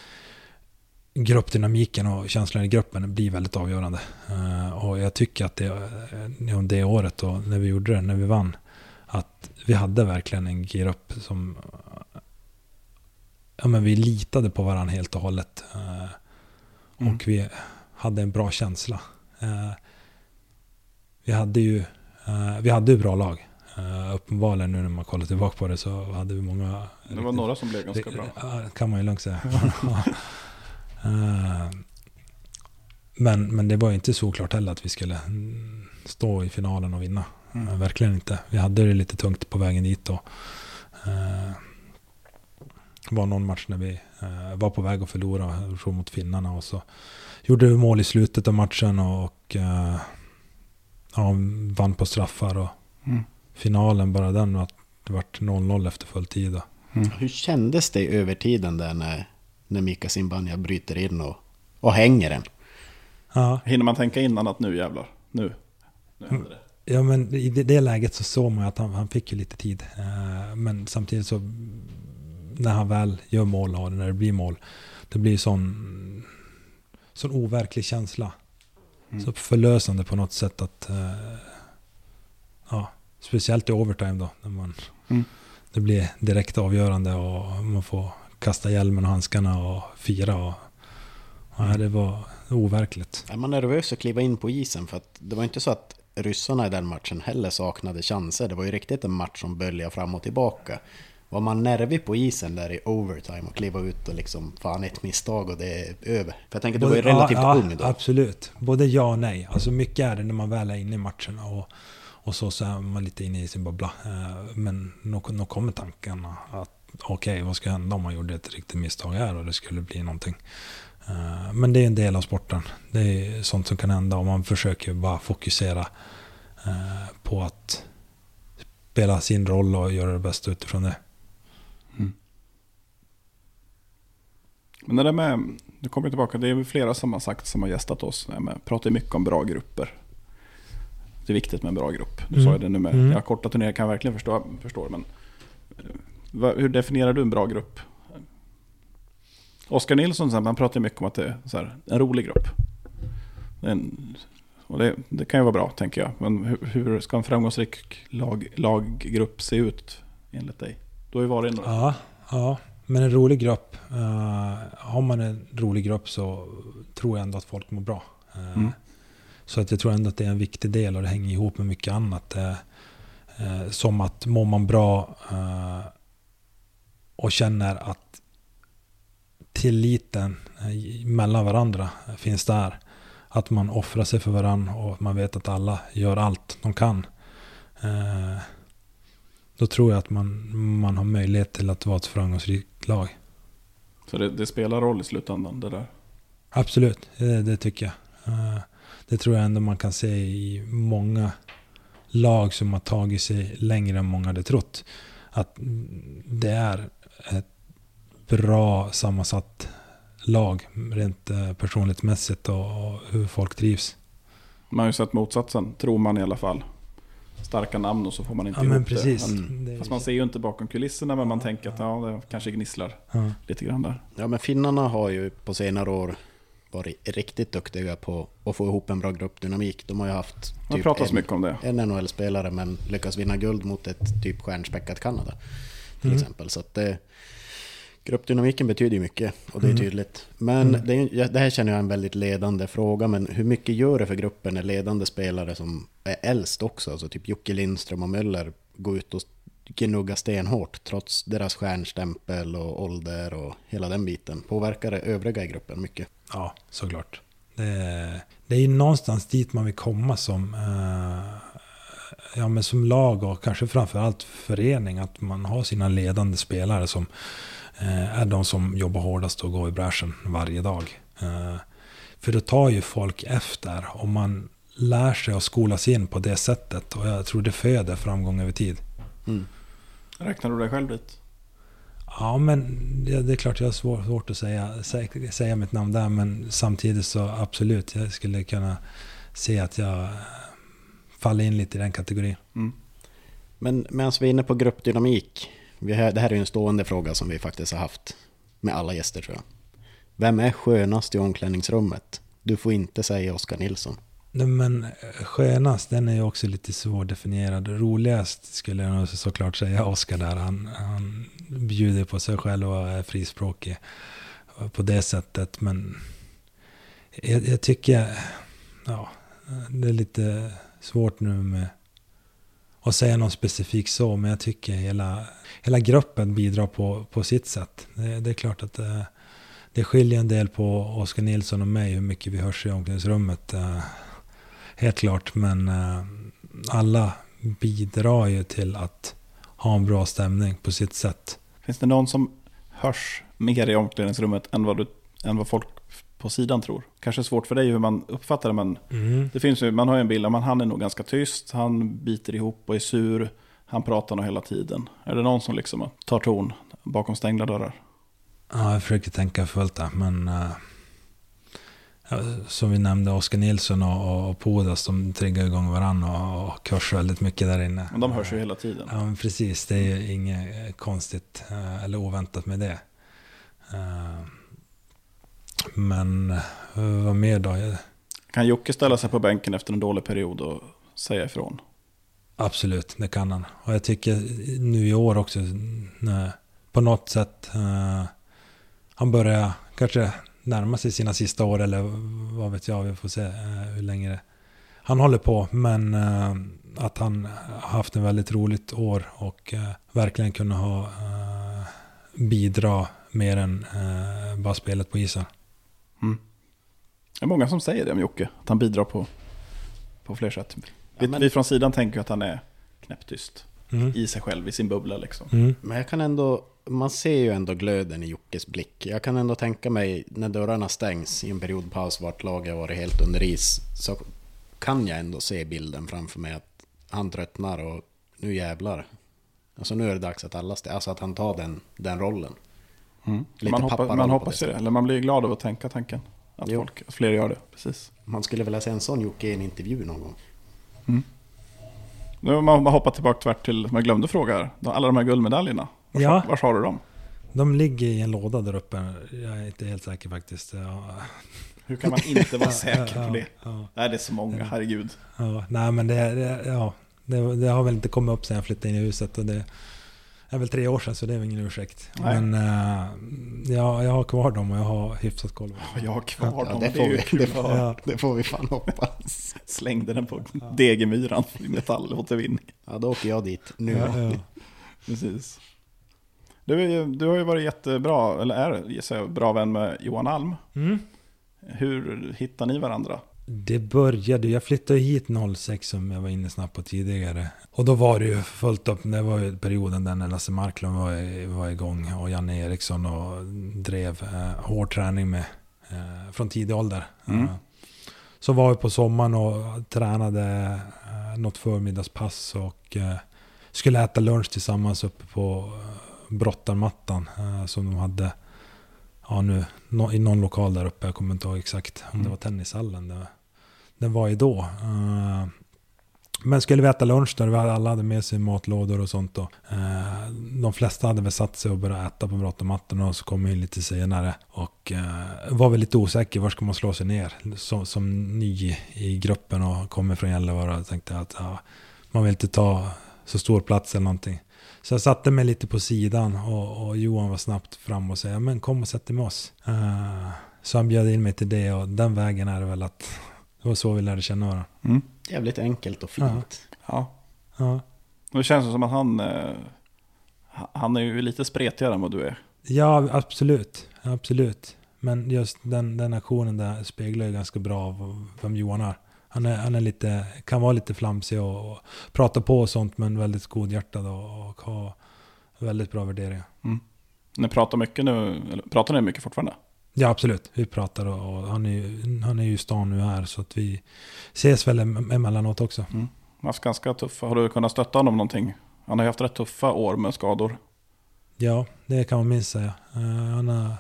gruppdynamiken och känslan i gruppen blir väldigt avgörande. Eh, och jag tycker att det, uh, det året då, när vi gjorde det, när vi vann, att vi hade verkligen en grupp som eh, ja, men vi litade på varandra helt och hållet. Eh, Mm. Och vi hade en bra känsla. Eh, vi hade ju eh, vi hade ju bra lag. Uh, uppenbarligen nu när man kollar tillbaka på det så hade vi många... det var några som blev ganska bra. Ja, kan man ju lugnt säga. Eh, men, men det var ju inte såklart heller att vi skulle stå i finalen och vinna. Mm. Eh, verkligen inte. Vi hade det lite tungt på vägen dit då. Det var någon match när vi var på väg att förlora, mot finnarna. Och så gjorde vi mål i slutet av matchen och, och ja, vann på straffar. Och Mm. Finalen, bara den, att det vart 0-0 efter full tid. Då. Hur kändes det i övertiden där när, när Mika Zimbania bryter in och, och hänger den? Ja, Hinner man tänka innan att nu jävlar, nu, nu händer det. Ja, men i det, läget så såg man att han, han fick ju lite tid. Eh, men samtidigt så när han väl gör mål och när det blir mål, det blir sån, sån overklig känsla. Mm. Så förlösande på något sätt att, eh, ja, speciellt i overtime då, när man, Mm. det blir direkt avgörande och man får kasta hjälmen och handskarna och fira. Och, ja, det var overkligt. Är man nervös att kliva in på isen? För att det var inte så att ryssarna i den matchen heller saknade chanser. Det var ju riktigt en match som böljade fram och tillbaka. Var man nervig på isen där i overtime och kliva ut och liksom fan ett misstag och det är över? För jag tänker du var ju relativt ja, ung då. Absolut. Både ja och nej. Alltså mycket är det när man väl är inne i matchen och, och så, så är man lite inne i sin bubbla. Eh, men nog, kommer tankarna att okej, vad ska hända om man gjorde ett riktigt misstag här och det skulle bli någonting. Eh, men det är en del av sporten. Det är sånt som kan hända och man försöker bara fokusera eh, på att spela sin roll och göra det bästa utifrån det. Mm. Men det där med, nu kommer jag tillbaka, det är väl flera som har sagt, som har gästat oss, med, pratar mycket om bra grupper. Det är viktigt med en bra grupp. Du Mm. sa ju det nu med, Mm. ja, korta turneringar kan jag verkligen förstå, förstå men hur definierar du en bra grupp? Oskar Nilsson han pratar mycket om att det är här, en rolig grupp. En, och det, det kan ju vara bra, tänker jag. Men hur, hur ska en framgångsrik lag, laggrupp se ut, enligt dig? Du har ju varit i några. Ja, ja. Men en rolig grupp. eh, har man en rolig grupp så tror jag ändå att folk mår bra. Eh, Mm. Så att jag tror ändå att det är en viktig del och det hänger ihop med mycket annat. Eh, eh, som att mår man bra eh, och känner att tilliten eh, mellan varandra finns där. Att man offrar sig för varandra och man vet att alla gör allt de kan. Eh, då tror jag att man, man har möjlighet till att vara ett framgångsrikt lag. Så det, det spelar roll i slutändan, det där. Absolut, det, det tycker jag. Det tror jag ändå man kan se i många lag som har tagit sig längre än många hade trott. Att det är ett bra sammansatt lag rent eh, personligt mässigt och och hur folk trivs. Man har ju sett motsatsen, tror man i alla fall. Starka namn och så får man inte Ja men ihop precis. det. Mm. Det är- Fast man ser ju inte bakom kulisserna, men man tänker att ja, det kanske gnisslar ja. lite grann där. Ja, men finnarna har ju på senare år varit riktigt duktiga på att få ihop en bra gruppdynamik. De har ju haft Man typ pratar så en, mycket om det. en NHL-spelare men lyckas vinna guld mot ett typ stjärnspäckat Kanada. Till Mm. exempel. Så att det, gruppdynamiken betyder ju mycket och det är Mm. tydligt. Men Mm. det, är, det här känner jag är en väldigt ledande fråga. Men hur mycket gör det för gruppen när ledande spelare som är äldst också, alltså typ Jocke Lindström och Möller, går ut och gnugga stenhårt trots deras stjärnstämpel och ålder och hela den biten. Påverkar det övriga i gruppen mycket? Ja, såklart. Det, det är ju någonstans dit man vill komma som, eh, ja, men som lag och kanske framförallt förening. Att man har sina ledande spelare som eh, är de som jobbar hårdast och går i bräschen varje dag. Eh, för då tar ju folk efter och man lär sig att skolas in på det sättet. Och jag tror det föder framgång över tid. Mm. Räknar du dig själv dit? Ja, men det, det är klart jag har svår, svårt att säga, säga, säga mitt namn där. Men samtidigt så absolut, jag skulle kunna se att jag eh, faller in lite i den kategorin. Mm. Men medan vi är inne på gruppdynamik. Vi har, det här är ju en stående fråga som vi faktiskt har haft med alla gäster tror jag. Vem är skönast i omklädningsrummet? Du får inte säga Oskar Nilsson. Men eh, skönast, den är ju också lite svårdefinierad. Roligast skulle jag nog såklart säga Oskar där. Han, han bjuder på sig själv och är frispråkig på det sättet. Men jag, jag tycker, ja, det är lite svårt nu med att säga något specifikt så. Men jag tycker hela, hela gruppen bidrar på, på sitt sätt. Det, det är klart att det, det skiljer en del på Oskar Nilsson och mig hur mycket vi hörs i omklädningsrummet. Eh, Helt klart, men eh, alla bidrar ju till att ha en bra stämning på sitt sätt. Finns det någon som hörs mer i omklädningsrummet än vad, du, än vad folk på sidan tror? Kanske svårt för dig hur man uppfattar det, men det finns ju, man har ju en bild av att han är nog ganska tyst, han biter ihop och är sur, han pratar nog hela tiden. Är det någon som liksom tar ton bakom stängda dörrar? Ja, jag försöker tänka fullt där, men eh, som vi nämnde, Oskar Nilsson och, och Podas, de triggar igång varandra och, och körs väldigt mycket där inne. Men de hörs ju hela tiden. Ja, men precis. Det är ju inget eh, konstigt eh, eller oväntat med det. Eh, Men vad mer då? Kan Jocke ställa sig på bänken efter en dålig period och säga ifrån? Absolut, det kan han. Och jag tycker nu i år också, på något sätt, han börjar kanske närma sig sina sista år eller vad vet jag, vi får se eh, hur länge det han håller på. Men eh, att han har haft en väldigt roligt år och eh, verkligen kunna ha bidra mer än bara spelet på isen. Mm. Det är många som säger det om Jocke, att han bidrar på, på fler sätt. Vi, Ja, men- vi från sidan tänker att han är knäpptyst Mm. i sig själv, i sin bubbla liksom. Mm. Men jag kan ändå, man ser ju ändå glöden i Jockes blick. Jag kan ändå tänka mig när dörrarna stängs i en periodpaus vart laget har varit helt under is. Så kan jag ändå se bilden framför mig att han tröttnar och nu jävlar. Alltså nu är det dags att alla, stä- alltså att han tar den, den rollen. Mm. Man, hoppa, papparoll man hoppas ju det. Eller man blir glad av att tänka tanken. Att, Jo. folk, att fler gör det. Precis. Man skulle vilja se en sån Jocke i en intervju någon gång. Nu har man, hoppar tillbaka tvärt till, man glömde fråga här. Alla de här guldmedaljerna. Var, Ja. var har du dem? De ligger i en låda där uppe. Jag är inte helt säker faktiskt. Ja. Hur kan man inte vara säker Ja, på det? Ja, Nej, det är så många, herregud. ja. Nej men det, det, ja, det, det har väl inte kommit upp sen jag flyttade in i huset. Och det är väl tre år sedan så det är väl ingen ursäkt. Nej. Men äh, ja, jag har kvar dem och jag har hyfsat koll. Jag har kvar Ja, dem, det, det är får ju vi, kul det, får. Ja. det får vi fan hoppas. Slängde den på Degemyran i metallåtervinning. Ja, då åker jag dit nu. Ja, ja. Precis. Du, du har ju varit jättebra, eller är gissar jag, bra vän med Johan Alm. Mm. Hur hittar ni varandra? Det började, jag flyttade hit 06 som jag var inne snabbt på tidigare. Och då var det ju fullt upp, det var ju perioden där när Lasse Marklund var, i- var igång och Janne Eriksson och drev eh, hård träning med eh, från tidig ålder. Mm. Eh, så var vi på sommaren och tränade eh, något förmiddagspass och eh, skulle äta lunch tillsammans uppe på eh, brottarmattan eh, som de hade ja, nu, nå- i någon lokal där uppe. Jag kommer inte ihåg exakt om det Mm. var tennishallen. Det, den var ju då. Eh, men skulle vi äta lunch där, vi alla hade med sig matlådor och sånt. Och, eh, de flesta hade väl satt sig och börjat äta på brottarmattan och så kom jag in lite senare. Och var väl lite osäker, var ska man slå sig ner? Som, som ny i gruppen och kommer från Gällivare och tänkte att ja, man vill inte ta så stor plats eller någonting. Så jag satte mig lite på sidan och, och Johan var snabbt fram och sa men kom och sätt dig med oss. Eh, så han bjöd in mig till det och den vägen är det väl att det var så vi lärde känna varandra. Mm. Jävligt enkelt och fint. Ja. Ja. Och det känns som att han, eh, han är ju lite spretigare än vad du är. Ja, absolut. Absolut. Men just den, den aktionen där speglar ju ganska bra vem Johan är. Han, är, han är lite, kan vara lite flamsig och, och prata på och sånt men väldigt godhjärtad och, och ha väldigt bra värderingar. Ni pratar mycket nu, eller pratar ni mycket fortfarande? Ja, absolut. Vi pratar och, och han, är ju, han är ju i stan nu här så att vi ses väl em- emellanåt också. Har haft ganska tuffa, har du kunnat stötta honom någonting? Han har ju haft rätt tuffa år med skador. Ja, det kan man minst säga. Eh, han har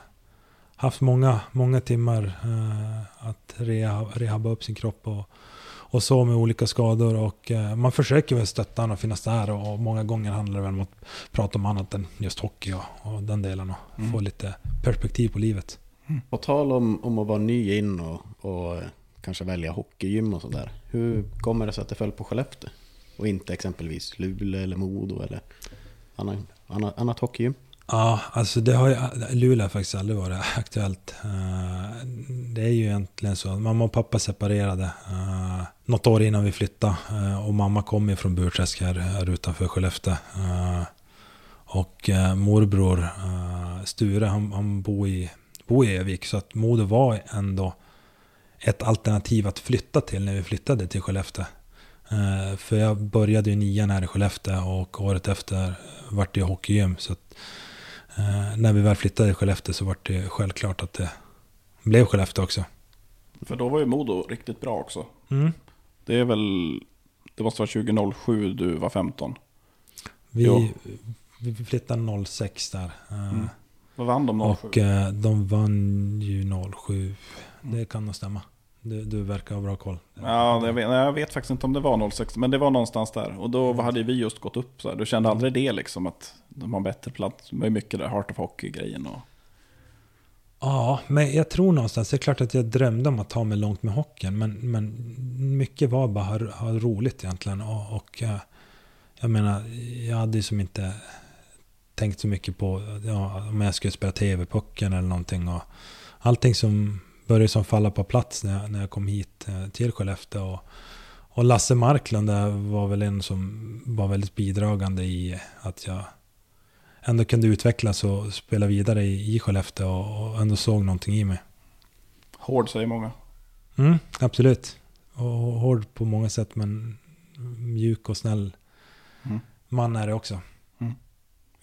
haft många, många timmar eh, att reha, rehabba upp sin kropp och, och så med olika skador. Och eh, man försöker väl stötta honom och finnas där och, och många gånger handlar det väl om att prata om annat än just hockey och, och den delen och Mm. få lite perspektiv på livet. På tal om, om att vara ny in och, och eh, kanske välja hockeygym och sådär. Hur kommer det sig att det föll på Skellefteå? Och inte exempelvis Luleå eller Modo eller annan, annat, annat hockeygym? Ja, alltså det har ju, Luleå har faktiskt aldrig varit aktuellt. Eh, det är ju egentligen så. Mamma och pappa separerade eh, något år innan vi flyttade. Eh, och mamma kom ju från Burträsk här, här utanför Skellefteå. Och morbror Sture, han, han bor i, bor i Övik. Så att Modo var ändå ett alternativ att flytta till när vi flyttade till Skellefteå. För jag började ju nian här i Skellefteå och året efter vart det ju hockeygym. Så att, eh, när vi väl flyttade till Skellefteå så vart det självklart att det blev Skellefteå också. För då var ju Modo riktigt bra också. Mm. Det är väl, det måste vara 2007 du var 15. Vi, Jo. vi flyttade 06 där. eh, Mm. Vad vann de 07? Och eh, de vann ju 07. Det kan nog stämma. Du, du verkar ha bra koll. Ja, jag vet, jag vet faktiskt inte om det var 06, men det var någonstans där. Och då hade vi just gått upp så här. Du kände aldrig det liksom att de har bättre plats. Det var mycket där Heart of Hockey-grejen och... Ja, men jag tror någonstans, det är klart att jag drömde om att ta mig långt med hockeyn, men, men mycket var bara ha, ha roligt egentligen. Och, och eh, jag menar, jag hade ju som inte tänkt så mycket på ja, om jag skulle spela tv-pucken eller någonting. Och allting som började som falla på plats när jag, när jag kom hit eh, till Skellefteå. Och, och Lasse Marklund där var väl en som var väldigt bidragande i att jag ändå kunde utvecklas och spela vidare i, i Skellefteå och, och ändå såg någonting i mig. Hård säger många. Mm, absolut. Och hård på många sätt men mjuk och snäll Mm. man är det också.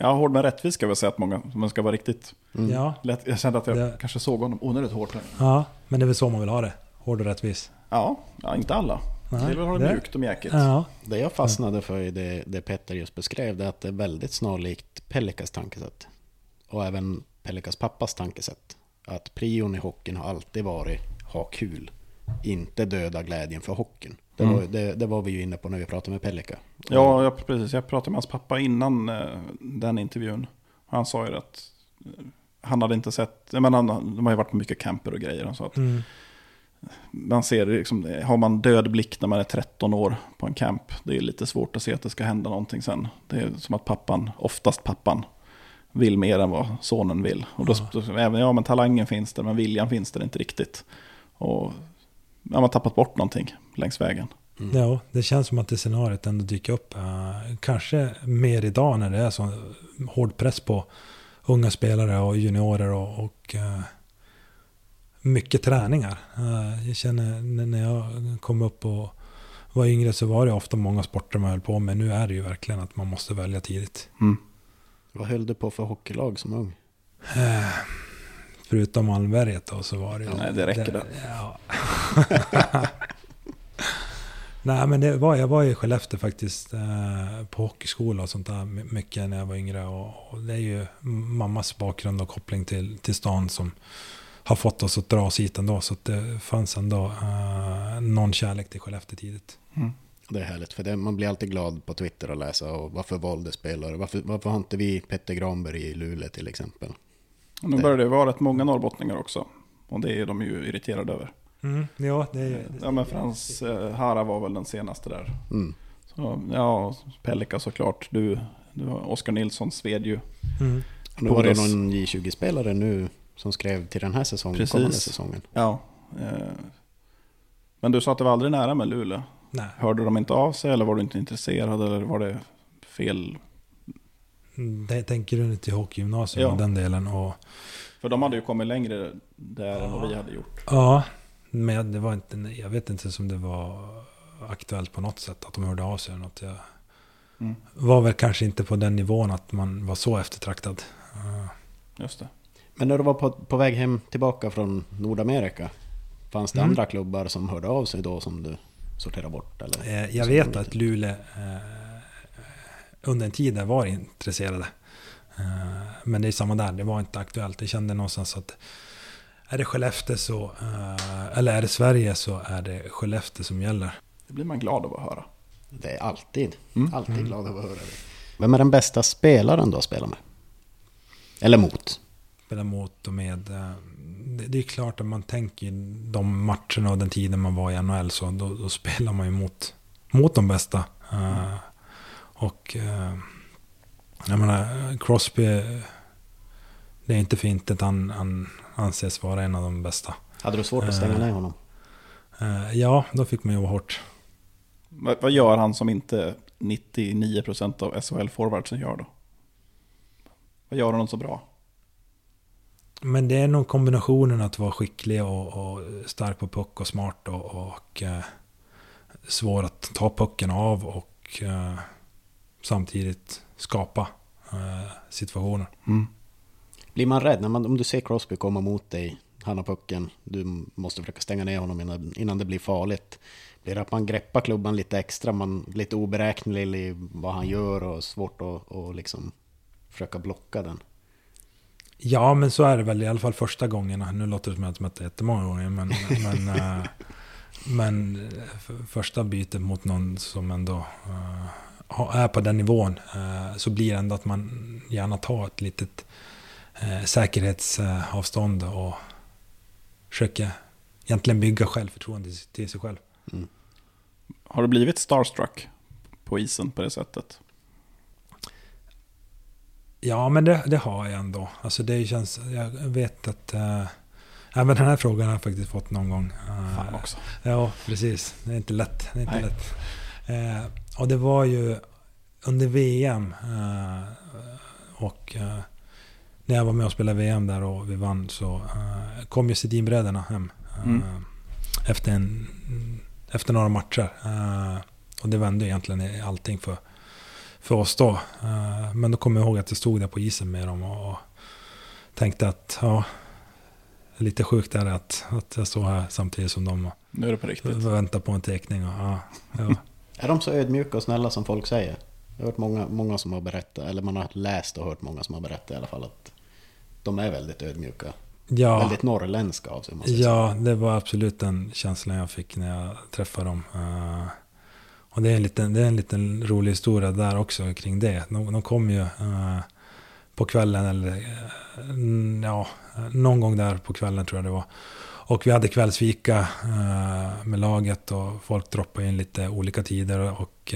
Ja, hård men rättvis ska jag väl säga att många, man ska vara riktigt Mm. Ja, lätt. Jag kände att jag Det- kanske såg honom onödigt hårt ja, men det är väl så man vill ha det. Hård och rättvis. Ja, ja inte alla. Nej, det vill ha det det- mjukt och mjäkigt. Ja, Det jag fastnade för i det, det Petter just beskrev, det är att det är väldigt snarlikt Pellikas tankesätt. Och även Pellikas pappas tankesätt. Att prion i hockeyn har alltid varit ha kul. Inte döda glädjen för hockeyn. Det, Mm. var, det, det var vi ju inne på när vi pratade med Pellika. Ja, jag, precis. Jag pratade med hans pappa innan eh, den intervjun. Han sa ju att eh, han hade inte sett, menar, han, de har ju varit på mycket camper och grejer. Han sa att Mm. man ser liksom, har man död blick när man är 13 år på en camp. Det är lite svårt att se att det ska hända någonting sen. Det är som att pappan, oftast pappan, vill mer än vad sonen vill. Och då, även, ja men talangen finns där, men viljan finns där inte riktigt. Och ja, man har tappat bort någonting längs vägen. Mm. Ja, det känns som att det scenariot ändå dyker upp. eh, kanske mer idag när det är så hård press på unga spelare och juniorer och, och eh, mycket träningar. Eh, jag känner när jag kom upp och var yngre så var det ofta många sporter man höll på med. Nu är det ju verkligen att man måste välja tidigt. Mm. Vad höll du på för hockeylag som ung? Förutom Malmberget då så var det ju... Nej, det räcker det. Ja. Nej men det var, jag var i Skellefteå faktiskt eh, på hockeyskola och sånt där my- mycket när jag var yngre. Och, och det är ju mammas bakgrund och koppling till, till stan som har fått oss att dra oss hit ändå. Så att det fanns ändå eh, någon kärlek till Skellefteå tidigt. Mm. Det är härligt, för det, man blir alltid glad på Twitter att läsa och varför valde spelare. Varför, varför har inte vi Petter Granberg i Luleå till exempel? Och nu börjar det vara rätt många norrbottningar också. Och det är de ju irriterade över. Mm, ja, det är Ja men Frans eh, Hara var väl den senaste där. Mm. Så, ja, Pellika såklart. Du, du Oskar Nilsson sved ju. Mm. Nu var det någon J20-spelare nu som skrev till den här säsongen, Precis. kommande säsongen. Ja. Eh, men du sa att det var aldrig nära med Luleå. Nej, Hörde de inte av sig eller var du inte intresserad eller var det fel? Det tänker du till hockeygymnasium Ja. den delen. Och, För de hade ju kommit längre där än vad vi hade gjort. Ja, men det var inte, jag vet inte om det var aktuellt på något sätt att de hörde av sig eller något. Jag Mm. var väl kanske inte på den nivån att man var så eftertraktad. Just det. Men när du var på, på väg hem tillbaka från Nordamerika, fanns det Mm. andra klubbar som hörde av sig då som du sorterade bort? Eller? eh, jag vet att Luleå eh, under en tid där var intresserade. Eh, men det är samma där, det var inte aktuellt. Jag kände någonstans att är det Skellefteå så, eh, eller är det Sverige så är det Skellefteå som gäller. Det blir man glad av att höra. Det är alltid, Mm. alltid Mm. glad över att höra det. Vem är den bästa spelaren du har spelat med? Eller mot? spela mot och med. eh, Det är klart att man tänker de matcherna och den tiden man var i NHL så då, då spelar man ju mot, mot de bästa. Eh, och eh, jag menar Crosby, det är inte fint att han, han anses vara en av de bästa. Hade du svårt att stänga Eh. ner honom? Eh, Ja, då fick man jobba hårt. Vad, vad gör han som inte 99% av SHL-forwardsen gör då? Vad gör honom så bra? Men det är nog kombinationen att vara skicklig och, och stark på puck och smart och, och eh, svår att ta pucken av och eh, samtidigt skapa eh, situationer. Mm. Blir man rädd när man, om du ser Crosby komma mot dig, han har pucken, du måste försöka stänga ner honom innan, innan det blir farligt. Blir det att man greppar klubban lite extra, man lite oberäknelig i vad han gör och svårt att och liksom försöka blocka den? Ja, men så är det väl i alla fall första gångerna. Nu låter det som att jag mött det jättemånga gånger, men, men, eh, men för- första bytet mot någon som ändå eh, är på den nivån eh, så blir det ändå att man gärna tar ett litet eh, säkerhetsavstånd och försöker egentligen bygga självförtroende till- sig själv. Mm. Har du blivit starstruck på isen på det sättet? Ja, men det, det har jag ändå. Alltså det känns, jag vet att... Äh, även den här frågan har jag faktiskt fått någon gång. Eh, Fan också. Ja, precis. Det är inte lätt. Det är inte Nej. lätt. Eh, och det var ju under VM. Eh, och eh, när jag var med och spelade VM där och vi vann så eh, kom ju Sedinbröderna hem. Eh, Mm. efter, en, efter några matcher. Eh, och det vände egentligen i allting för, för oss då. Men då kommer jag ihåg att jag stod där på isen med dem och, och tänkte att ja, lite sjukt är det att, att jag står här samtidigt som de och Nu är det på riktigt. väntar på en teckning. Och, ja, ja. Är de så ödmjuka och snälla som folk säger? Jag har hört många, många som har berättat, eller man har läst och hört många som har berättat i alla fall att de är väldigt ödmjuka. Ja, Väldigt norrländska av sig ja, det var absolut den känslan jag fick när jag träffade dem. Eh, och det är, en liten, det är en liten rolig historia där också kring det. De, de kom ju eh, på kvällen, eller mm, ja, någon gång där på kvällen tror jag det var. Och vi hade kvällsfika med laget och folk droppade in lite olika tider. Och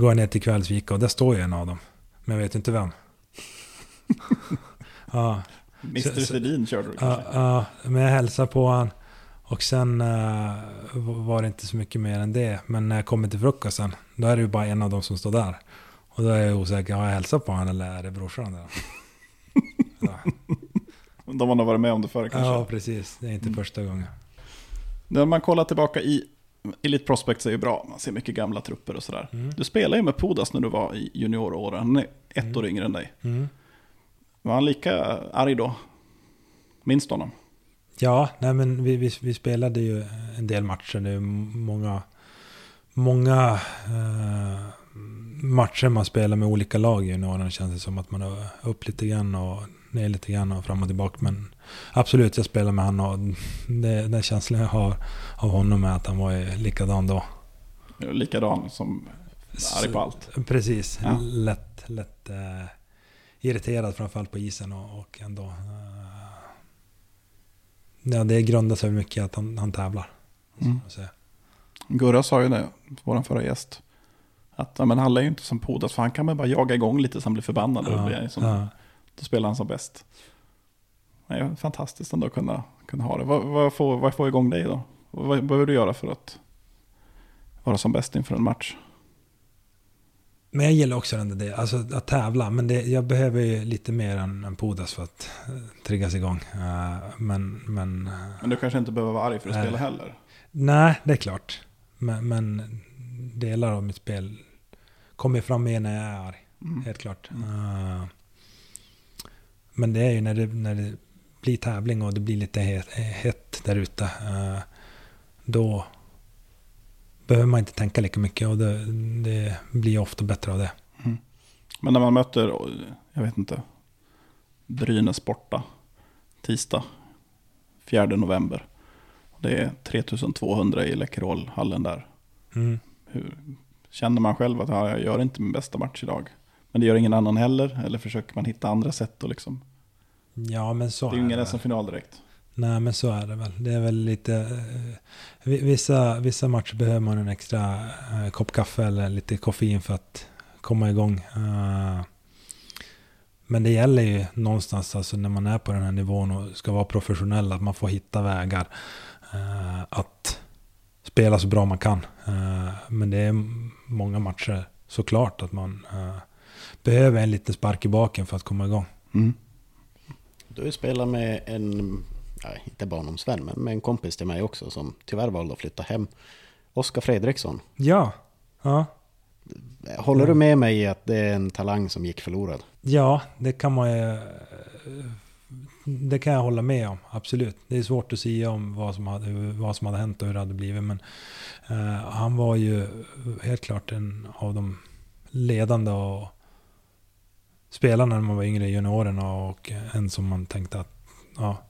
går jag ner till kvällsfika och där står ju en av dem. Men jag vet inte vem. ja, Mr Sedin körde du kanske? ja, men jag hälsade på han. Och sen eh, var det inte så mycket mer än det. Men när jag kommer till frukosten, då är det ju bara en av dem som står där. Och då är jag osäker, har jag hälsat på honom eller är det brorsan där? ja. De har nog varit med om det förr kanske. ja, precis. Det är inte första gången. När man kollar tillbaka i Elite Prospects är ju bra, man ser mycket gamla trupper och sådär. Mm. Du spelade ju med Pudas när du var i junioråren, han är ett år yngre än dig. Mm. Var han lika arg då? Minns du honom? Ja, nej men vi, vi, vi spelade ju en del matcher. Är många, många eh, matcher man spelar med olika lag i junioren. känns det som att man är upp lite grann och ner lite grann och fram och tillbaka. Men absolut, jag spelar med honom och det, den känslan jag har av honom är att han var likadan då. Likadan som arg på allt. Precis, Ja. lätt, lätt eh, irriterad framförallt på isen och, och ändå... Eh, ja, det grundar sig mycket att han, han tävlar. Mm. Så, Gurra sa ju det, vår förra gäst. Att ja, men han är ju inte som Pudas, för han kan väl bara jaga igång lite så han blir förbannad. och blir som, ja. Då spelar han som bäst. Det är fantastiskt ändå att kunna, kunna ha det. Vad, vad, får, vad får igång dig då? Vad, behöver du göra för att vara som bäst inför en match? Men jag gillar också den där, alltså att tävla. Men det, jag behöver ju lite mer än, än Pudas för att eh, triggas igång. Eh, men, men... eh, Men du kanske inte behöver vara arg för att Nej. spela heller. Nej, det är klart. Men, men delar av mitt spel kommer fram mer när jag är arg. Mm. Helt klart. Eh, men det är ju när det, när det blir tävling och det blir lite hett, där ute. eh, då behöver man inte tänka lika mycket och det, det blir ofta bättre av det. Men när man möter, jag vet inte, Brynäs borta, tisdag, 4 november. Det är 3200 i Läkerolhallen där. Mm. Hur, känner man själv att ja, jag gör inte min bästa match idag? Men det gör ingen annan heller? Eller försöker man hitta andra sätt? Och liksom, Ja, men så det är ju ingen. SM-final direkt. Nej, men så är det väl. Det är väl lite... eh, vi- Vissa, vissa matcher behöver man en extra eh, kopp kaffe eller lite koffein för att komma igång. Eh, men det gäller ju någonstans, alltså när man är på den här nivån och ska vara professionell, att man får hitta vägar att spela så bra man kan. Men det är många matcher såklart att man eh, behöver en liten spark i baken för att komma igång. Mm. Du spelat med en, nej, inte barndomsvän, men med en kompis till mig också som tyvärr valde att flytta hem. Oskar Fredriksson. Ja, ja. Håller du med mig i att det är en talang som gick förlorad? Ja, det kan man ju... Det kan jag hålla med om, absolut. Det är svårt att säga om vad som hade, vad som hade hänt och hur det hade blivit. Men eh, han var ju helt klart en av de ledande och spelarna när man var yngre i juniorerna och en som man tänkte att ja,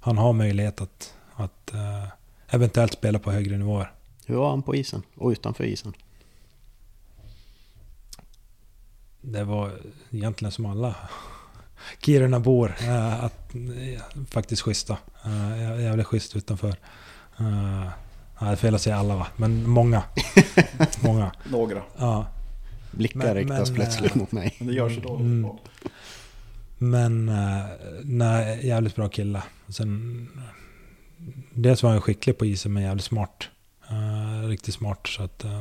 han har möjlighet att, att eh, eventuellt spela på högre nivåer. Hur var han på isen och utanför isen? Det var egentligen som alla Kiruna-bor. Eh, att, eh, faktiskt schyssta. Jä- jävligt schysst utanför. Ja, det är fel att säga alla va, men många. många. Några. Ja. Blickar Men- riktas men, plötsligt eh, mot mig. Men det görs ju då. Mm. Men eh, nej, jävligt bra kille. Sen, dels var han skicklig på isen men jävligt smart. Eh, riktigt smart. Så att, eh,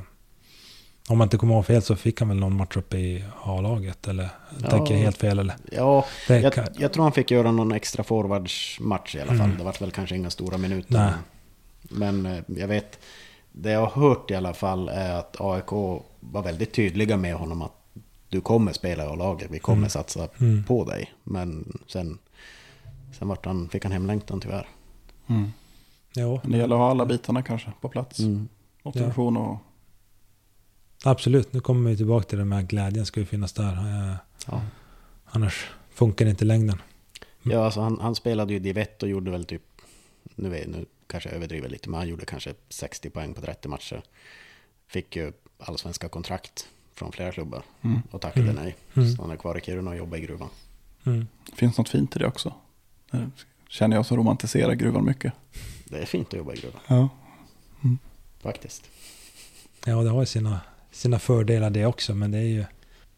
om man inte kommer ihåg fel så fick han väl någon match uppe i A-laget. Eller Ja. tänker jag helt fel eller? Ja, Det jag, jag tror han fick göra någon extra forwardsmatch i alla fall. Mm. Det var väl kanske inga stora minuter. Nej. Men jag vet, det jag har hört i alla fall är att AIK var väldigt tydliga med honom att du kommer spela i A-laget, vi kommer Mm. satsa Mm. på dig. Men sen, sen vart han, fick han hemlängtan tyvärr. Mm. Men det gäller att ha alla bitarna kanske på plats. Mm. Motivation och... absolut. Nu kommer vi tillbaka till det med glädjen ska ju finnas där. Eh, Ja. annars funkar det inte längden. Ja, alltså han, han spelade ju divett och gjorde väl typ, nu, vet, nu kanske överdriver lite, men han gjorde kanske 60 poäng på 30 matcher. Fick ju allsvenska kontrakt från flera klubbar Mm. och tackade Mm. nej. Mm. Så han är kvar i Kiruna och jobbar i gruvan. Mm. Finns något fint i det också? Det Känner jag som romantiserar gruvan mycket. Det är fint att jobba i gruvan, Ja. faktiskt. Ja, det har ju sina, sina fördelar det också, men det är ju...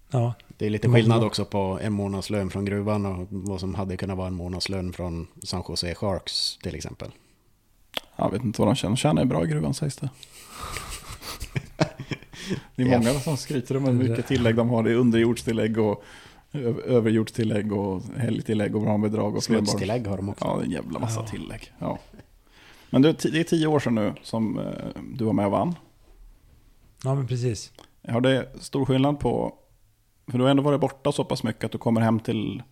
Ja, Det är lite skillnad också på en månadslön från gruvan och vad som hade kunnat vara en månadslön från San Jose Sharks till exempel. Jag vet inte vad de känner. Tjänar ju bra i gruvan sägs det. Det är många som skryter om hur mycket tillägg de har. Det är underjordstillägg och överjordstillägg och helgtillägg och barnbidrag och. Smutstillägg har de också. Ja, är en jävla massa Ja. tillägg. Ja. Men du, det är tio år sedan nu som eh, du var med och vann. ja men precis. Har det stor skillnad på... För du har ändå varit borta så pass mycket att du kommer hem till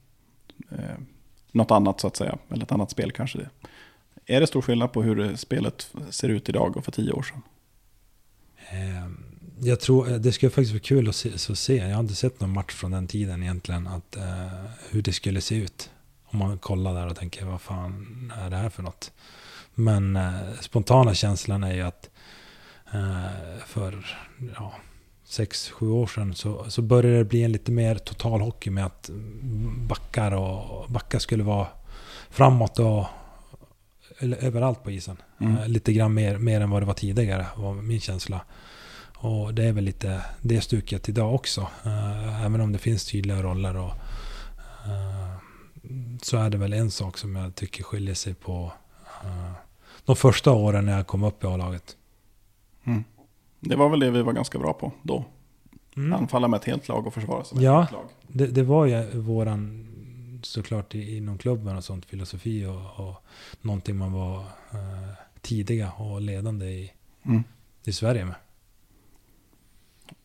eh, något annat så att säga. Eller ett annat spel kanske det. Är det stor skillnad på hur spelet ser ut idag och för tio år sedan? Ehm, jag tror, eh, det skulle faktiskt vara kul att se, att se. Jag har inte sett någon match från den tiden egentligen. Att, eh, hur det skulle se ut. Om man kollar där och tänker, vad fan är det här för något? Men eh, spontana känslan är ju att eh, för ja, sex, sju år sedan så, så började det bli en lite mer total hockey med att backar och backar skulle vara framåt och överallt på isen. Mm. Eh, Lite grann mer, mer än vad det var tidigare, var min känsla. Och det är väl lite det stuket idag också. Eh, även om det finns tydliga roller. Och, eh, så är det väl en sak som jag tycker skiljer sig på de första åren när jag kom upp i A-laget. Mm. Det var väl det vi var ganska bra på då. Mm. Anfalla med ett helt lag och försvara sig med Ja. ett helt lag. Det, det var ju våran, såklart i- inom klubben och sånt, filosofi och, och någonting man var eh, tidiga och ledande i, Mm. i Sverige med.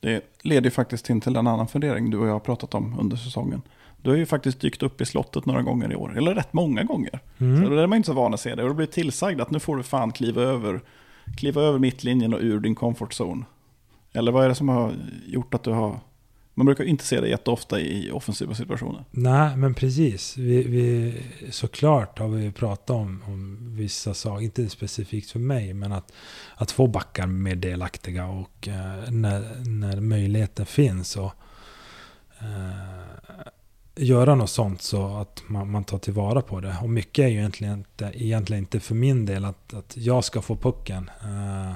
Det leder ju faktiskt in till en annan fundering du och jag har pratat om under säsongen. Du har ju faktiskt dykt upp i slottet några gånger i år, eller rätt många gånger. Mm. Så det är man inte så van att se det. Och du blir tillsagd att nu får du fan kliva över, kliva över mittlinjen och ur din comfort zone. Eller vad är det som har gjort att du har... Man brukar inte se det jätteofta i offensiva situationer. Nej, men precis. Vi, vi, såklart har vi pratat om, om vissa saker, inte specifikt för mig, men att, att få backar mer delaktiga och eh, när, när möjligheten finns och eh, göra något sånt så att man, man tar tillvara på det. Och mycket är ju egentligen inte, egentligen inte för min del att, att jag ska få pucken eh,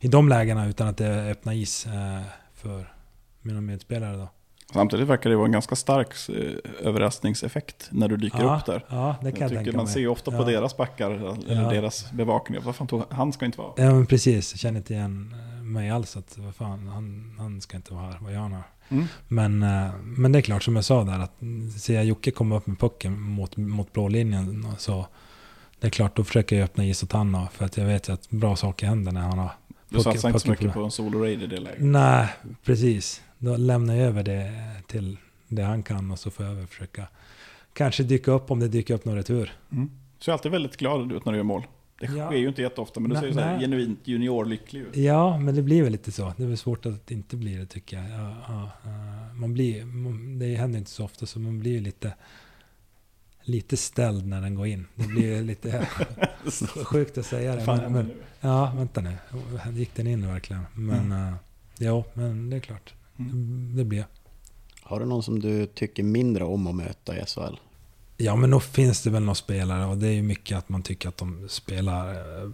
i de lägena utan att det öppnar is eh, för mina medspelare. Då. Samtidigt verkar det vara en ganska stark eh, överraskningseffekt när du dyker ja, upp där. Ja, det kan jag, jag tänka man ser ju ofta på Ja. deras backar, eller Ja. deras bevakning. Vad fan tog, han ska inte vara. Ja men precis, jag känner inte igen eh, mig alls. Att, vad fan, han, han ska inte vara här, vad gör han här? Mm. Men, eh, men det är klart som jag sa där, att ser jag Jocke komma upp med pucken mot, mot blå linjen så det är klart, då försöker jag öppna is åt han för att jag vet att bra saker händer när han har Du pucken- satsar inte så mycket på- på en solo raid i det läget. Nej, precis. Då lämnar jag över det till det han kan och så får jag försöka kanske dyka upp om det dyker upp någon retur. Mm. Så jag är alltid väldigt glad ut när du gör mål. Det Ja. sker ju inte jätteofta, men du Nej, ser ju nej. genuint juniorlycklig ut. Ja, men det blir väl lite så. Det är väl svårt att inte bli det tycker jag. Ja, ja, man blir, man, det händer inte så ofta så man blir ju lite, lite ställd när den går in. Det blir lite sjukt att säga det. Men, men, ja, vänta nu. Gick den in verkligen? Men mm. ja, men det är klart. Mm. Det blir. Har du någon som du tycker mindre om att möta i SHL? Ja, men då finns det väl några spelare och det är ju mycket att man tycker att de spelar eh,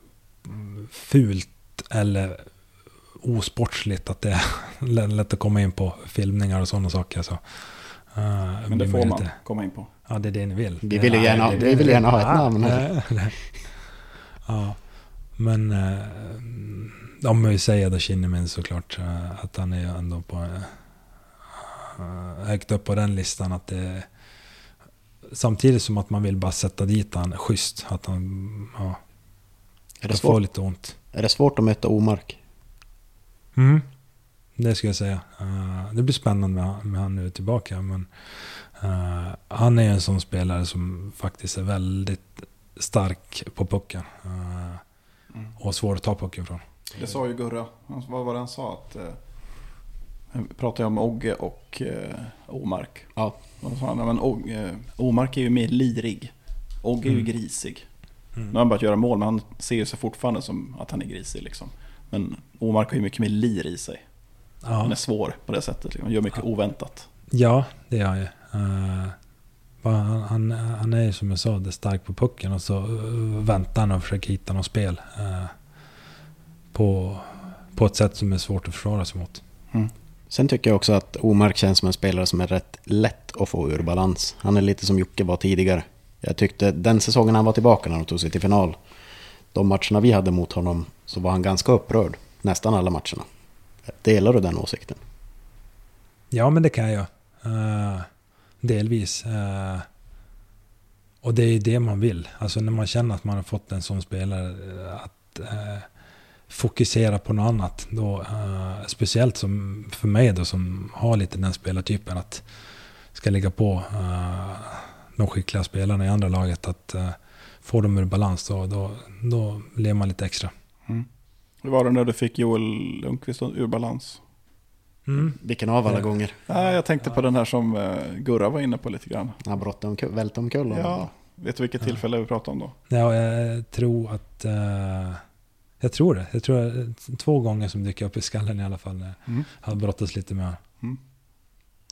fult eller osportsligt. Att det är lätt att komma in på filmningar och sådana saker. Så, uh, Men det får man komma in på. Ja, det är det ni vill. Vi vill ju gärna, det, vi vill gärna ha ett namn. Ja, men uh, om jag säger då Kinnamin såklart att han är ändå på uh, högt upp på den listan. Att det, samtidigt som att man vill bara sätta dit han schysst. Att han ja, Är det, ska få svårt, lite ont. är det svårt att möta Omark? Mm. Det skulle jag säga. Uh, det blir spännande med, med han nu tillbaka. Men uh, han är ju en sån spelare som faktiskt är väldigt stark på pucken. Uh, mm. Och svår att ta pucken från. Det sa ju Gurra. Vad var det han sa? Att, Vi pratar ju om Ogge och eh, Omark. Ja. Och sa han, "Ja, men Og, eh, Omark är ju mer lirig. Ogge är ju Mm. grisig. Mm. Nu har han börjat göra mål, men han ser ju sig fortfarande som att han är grisig. Liksom. Men Omark har ju mycket mer lir i sig. Han är Ja, svår på det sättet. Liksom. Han gör mycket Ja. oväntat. ja, det är han ju. Eh, bara han, han, han är ju som jag sa, det är stark på pucken och så eh, väntar han och försöker hitta något spel. På, på ett sätt som är svårt att försvara sig mot. Sen tycker jag också att Omark känns som en spelare som är rätt lätt att få ur balans. Han är lite som Jocke var tidigare. Jag tyckte den säsongen han var tillbaka när de tog sig till final. De matcherna vi hade mot honom så var han ganska upprörd. Nästan alla matcherna. Delar du den åsikten? Ja, men det kan jag. Uh, delvis. Eh, och det är ju det man vill. Alltså när man känner att man har fått en sån spelare eh, att eh, fokusera på något annat. Då, eh, speciellt som för mig då som har lite den spelartypen att ska lägga på eh, de skickliga spelarna i andra laget att eh, få dem ur balans då, då, då ler man lite extra. Hur var det när du fick Joel Lundqvist ur balans? Mm. Vilken av alla Ja. gånger? Nej, jag tänkte på den här som eh, Gurra var inne på lite grann. Han brottade omkull, välte omkull. Ja, vet du vilket Ja. tillfälle vi pratar om då? Ja, jag tror att... eh, jag tror det. Jag tror att två gånger som dyker upp i skallen i alla fall. När jag har brottats lite med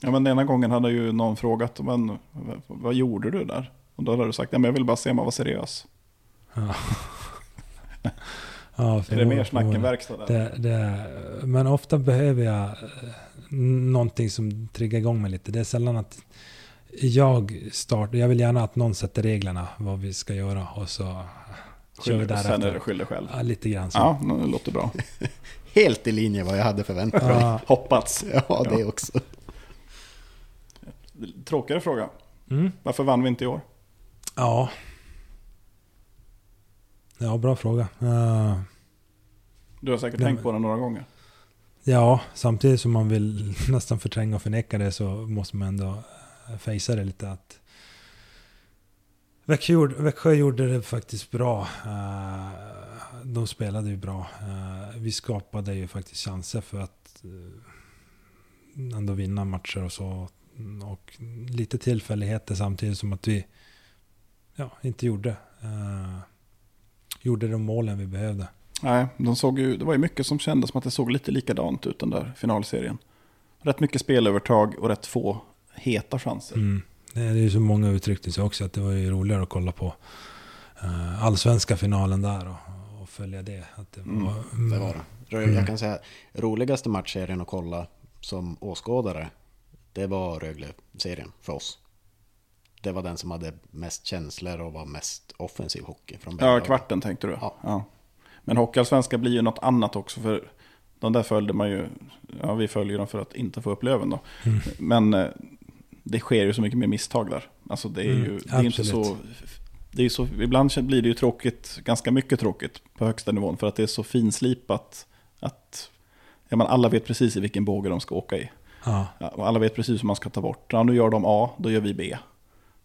Ja, men ena gången hade ju någon frågat, men vad gjorde du där? Och då hade du sagt, ja, men jag vill bara se om man var seriös. Ja. ja, Är det mer snack än verkstad det, det, Men ofta behöver jag eh, någonting som triggar igång mig lite. Det är sällan att jag startar. Jag vill gärna att någon sätter reglerna, vad vi ska göra. Och så kör vi Skyller- Sen är det därefter. skyll dig själv. Ja, lite grann så. Ja, det låter bra. Helt i linje vad jag hade förväntat mig. Ja. Hoppats. Ja, det också. Tråkigare fråga. Mm. Varför vann vi inte i år? Ja. Ja, bra fråga. Eh, Du har säkert Nej, tänkt på den några gånger. Ja, samtidigt som man vill nästan förtränga och förneka det så måste man ändå eh, fejsa det lite att Växjö gjorde, Växjö gjorde det faktiskt bra. Eh, De spelade ju bra. Eh, Vi skapade ju faktiskt chanser för att eh, ändå vinna matcher och så. Och lite tillfälligheter samtidigt som att vi ja, inte gjorde, gjorde de målen vi behövde. Nej, de såg ju, det var ju mycket som kändes som att det såg lite likadant ut den där finalserien. Rätt mycket spelövertag och rätt få heta chanser. Mm. Det är ju så många uttryckte sig också att det var ju roligare att kolla på uh, allsvenska finalen där och, och följa det. Att det Mm, var, Det var det. Mm. Jag kan säga roligaste matchserien att kolla som åskådare, det var Rögle-serien för oss. Det var den som hade mest känslor och var mest offensiv hockey från Ja, kvarten tänkte du. Ja. Men Hockeyallsvenskan blir ju något annat också. För de där följde man ju, ja vi följer dem för att inte få upp löven då. Mm. Men eh, det sker ju så mycket mer misstag där. Alltså det är ju Mm, det är inte så... Det är så, ibland blir det ju tråkigt, ganska mycket tråkigt på högsta nivån. För att det är så finslipat att ja, men alla vet precis i vilken båge de ska åka i. Ja, Ja, och alla vet precis hur man ska ta bort. Ja, nu gör de A, då gör vi B.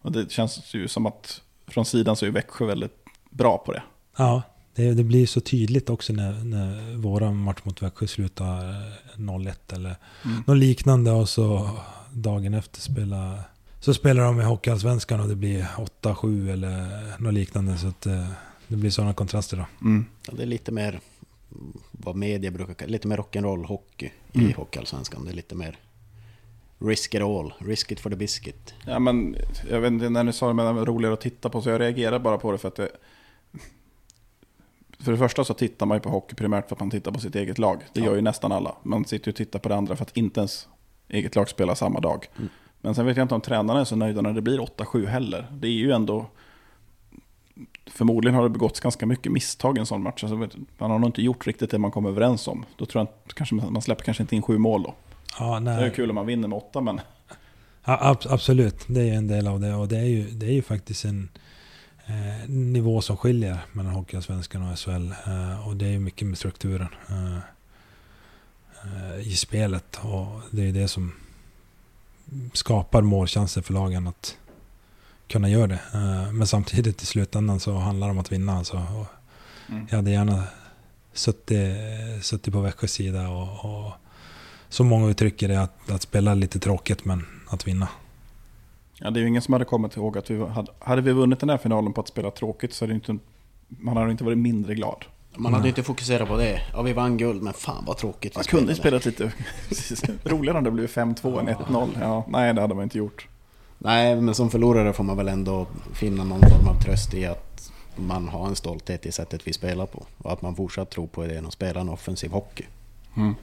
Och det känns ju som att från sidan så är Växjö väldigt bra på det. ja det, det blir så tydligt också när, när våra match mot Växjö slutar eh, 0-1 eller Mm. något liknande och så dagen efter spela, så spelar de i Hockeyallsvenskan och det blir 8-7 eller något liknande. Så att eh, det blir sådana kontraster då. Mm. Ja, det är lite mer vad media brukar kalla lite mer rock'n'roll hockey Mm. i Hockeyallsvenskan. Det är lite mer risk it all, risk it for the biscuit. Ja, men jag vet inte när ni sa det, men det var roligare att titta på, så jag reagerar bara på det för att det... För det första så tittar man ju på hockey primärt för att man tittar på sitt eget lag. Det Ja. gör ju nästan alla. Man sitter ju och tittar på det andra för att inte ens eget lag spelar samma dag. Mm. Men sen vet jag inte om tränarna är så nöjda när det blir 8-7 heller. Det är ju ändå... Förmodligen har det begåtts ganska mycket misstag i en sån match. Alltså, man har nog inte gjort riktigt det man kom överens om. Då tror jag att kanske, man släpper kanske inte in sju mål då. Ja, Det nej. är ju kul om man vinner med åtta, men... Ja, ab- absolut, det är en del av det. Och det är ju, det är ju faktiskt en eh, nivå som skiljer mellan Hockeyallsvenskan och SHL. Eh, och det är ju mycket med strukturen eh, i spelet. Och det är det som skapar målchanser för lagen att kunna göra det. Eh, men samtidigt i slutändan så handlar det om att vinna. Alltså. Mm. jag hade gärna suttit, suttit på Växjös sida och, och som många uttrycker det, att, att spela lite tråkigt men att vinna. Ja, det är ju ingen som hade kommit ihåg att vi hade, hade vi vunnit den här finalen på att spela tråkigt så hade inte, man hade inte varit mindre glad. Man hade inte fokuserat på det. Ja, vi vann guld, men fan vad tråkigt Man kunde spelat lite roligare om det blev 5-2 än 1-0. Ja, nej, det hade man inte gjort. Nej, men som förlorare får man väl ändå finna någon form av tröst i att man har en stolthet i sättet vi spelar på. Och att man fortsatt tror på idén att spela en offensiv hockey. Mm.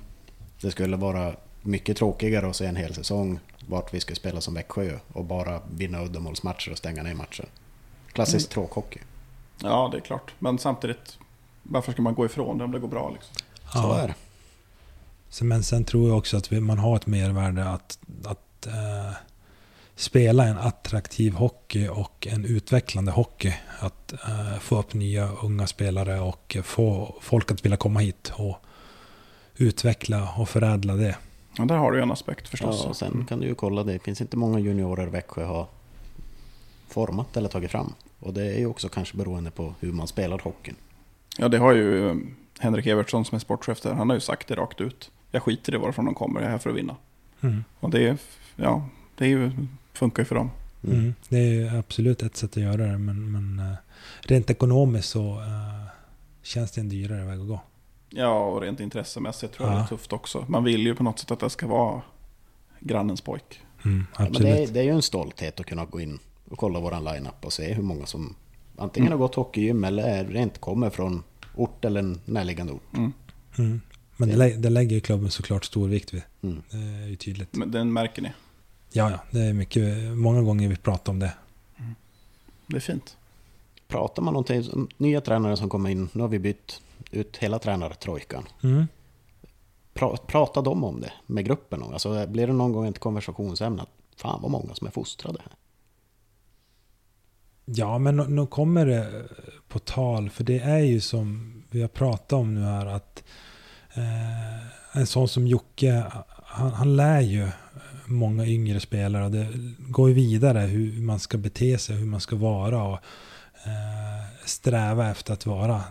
Det skulle vara mycket tråkigare att se en hel säsong vart vi ska spela som Växjö och bara vinna uddamålsmatcher och stänga ner matcher. Klassisk tråkhockey. Ja, det är klart. Men samtidigt, varför ska man gå ifrån det om det går bra? Liksom? Så är det. Så, men sen tror jag också att vi, man har ett mervärde att, att eh, spela en attraktiv hockey och en utvecklande hockey. Att eh, få upp nya unga spelare och få folk att vilja komma hit och utveckla och förädla det. Ja, där har du en aspekt förstås. Ja, och sen kan du ju kolla, det finns inte många juniorer Växjö har format eller tagit fram. Och det är ju också kanske beroende på hur man spelar hockeyn. Ja, det har ju eh, Henrik Evertsson som är sportchef där. Han har ju sagt det rakt ut. Jag skiter i varifrån de kommer, jag är här för att vinna. Mm. Och det, ja, det är ju, funkar ju för dem. Mm. Mm. Det är ju absolut ett sätt att göra det, men, men eh, rent ekonomiskt så eh, känns det en dyrare väg att gå. Ja, och rent intressemässigt tror jag Ja. det är tufft också. Man vill ju på något sätt att det ska vara grannens pojk. Mm, Ja, men det, är, det är ju en stolthet att kunna gå in och kolla våran line-up och se hur många som antingen har gått hockeygym eller är, rent kommer från ort eller en närliggande ort. Mm. Mm. Men det, lä- det lägger ju klubben såklart stor vikt vid. Mm. Det är ju tydligt. Men den märker ni. Ja, ja, det är mycket, många gånger vi pratar om det. Det är fint. Pratar man någonting, om nya tränare som kommer in, nu har vi bytt ut hela tränartrojkan. Mm. Pra, pratar de om det med gruppen? Alltså, blir det någon gång ett konversationsämne att fan vad många som är fostrade här? Ja, men nu- kommer det på tal, för det är ju som vi har pratat om nu här att eh, en sån som Jocke, han, han lär ju många yngre spelare och det går ju vidare hur man ska bete sig, hur man ska vara och eh, sträva efter att vara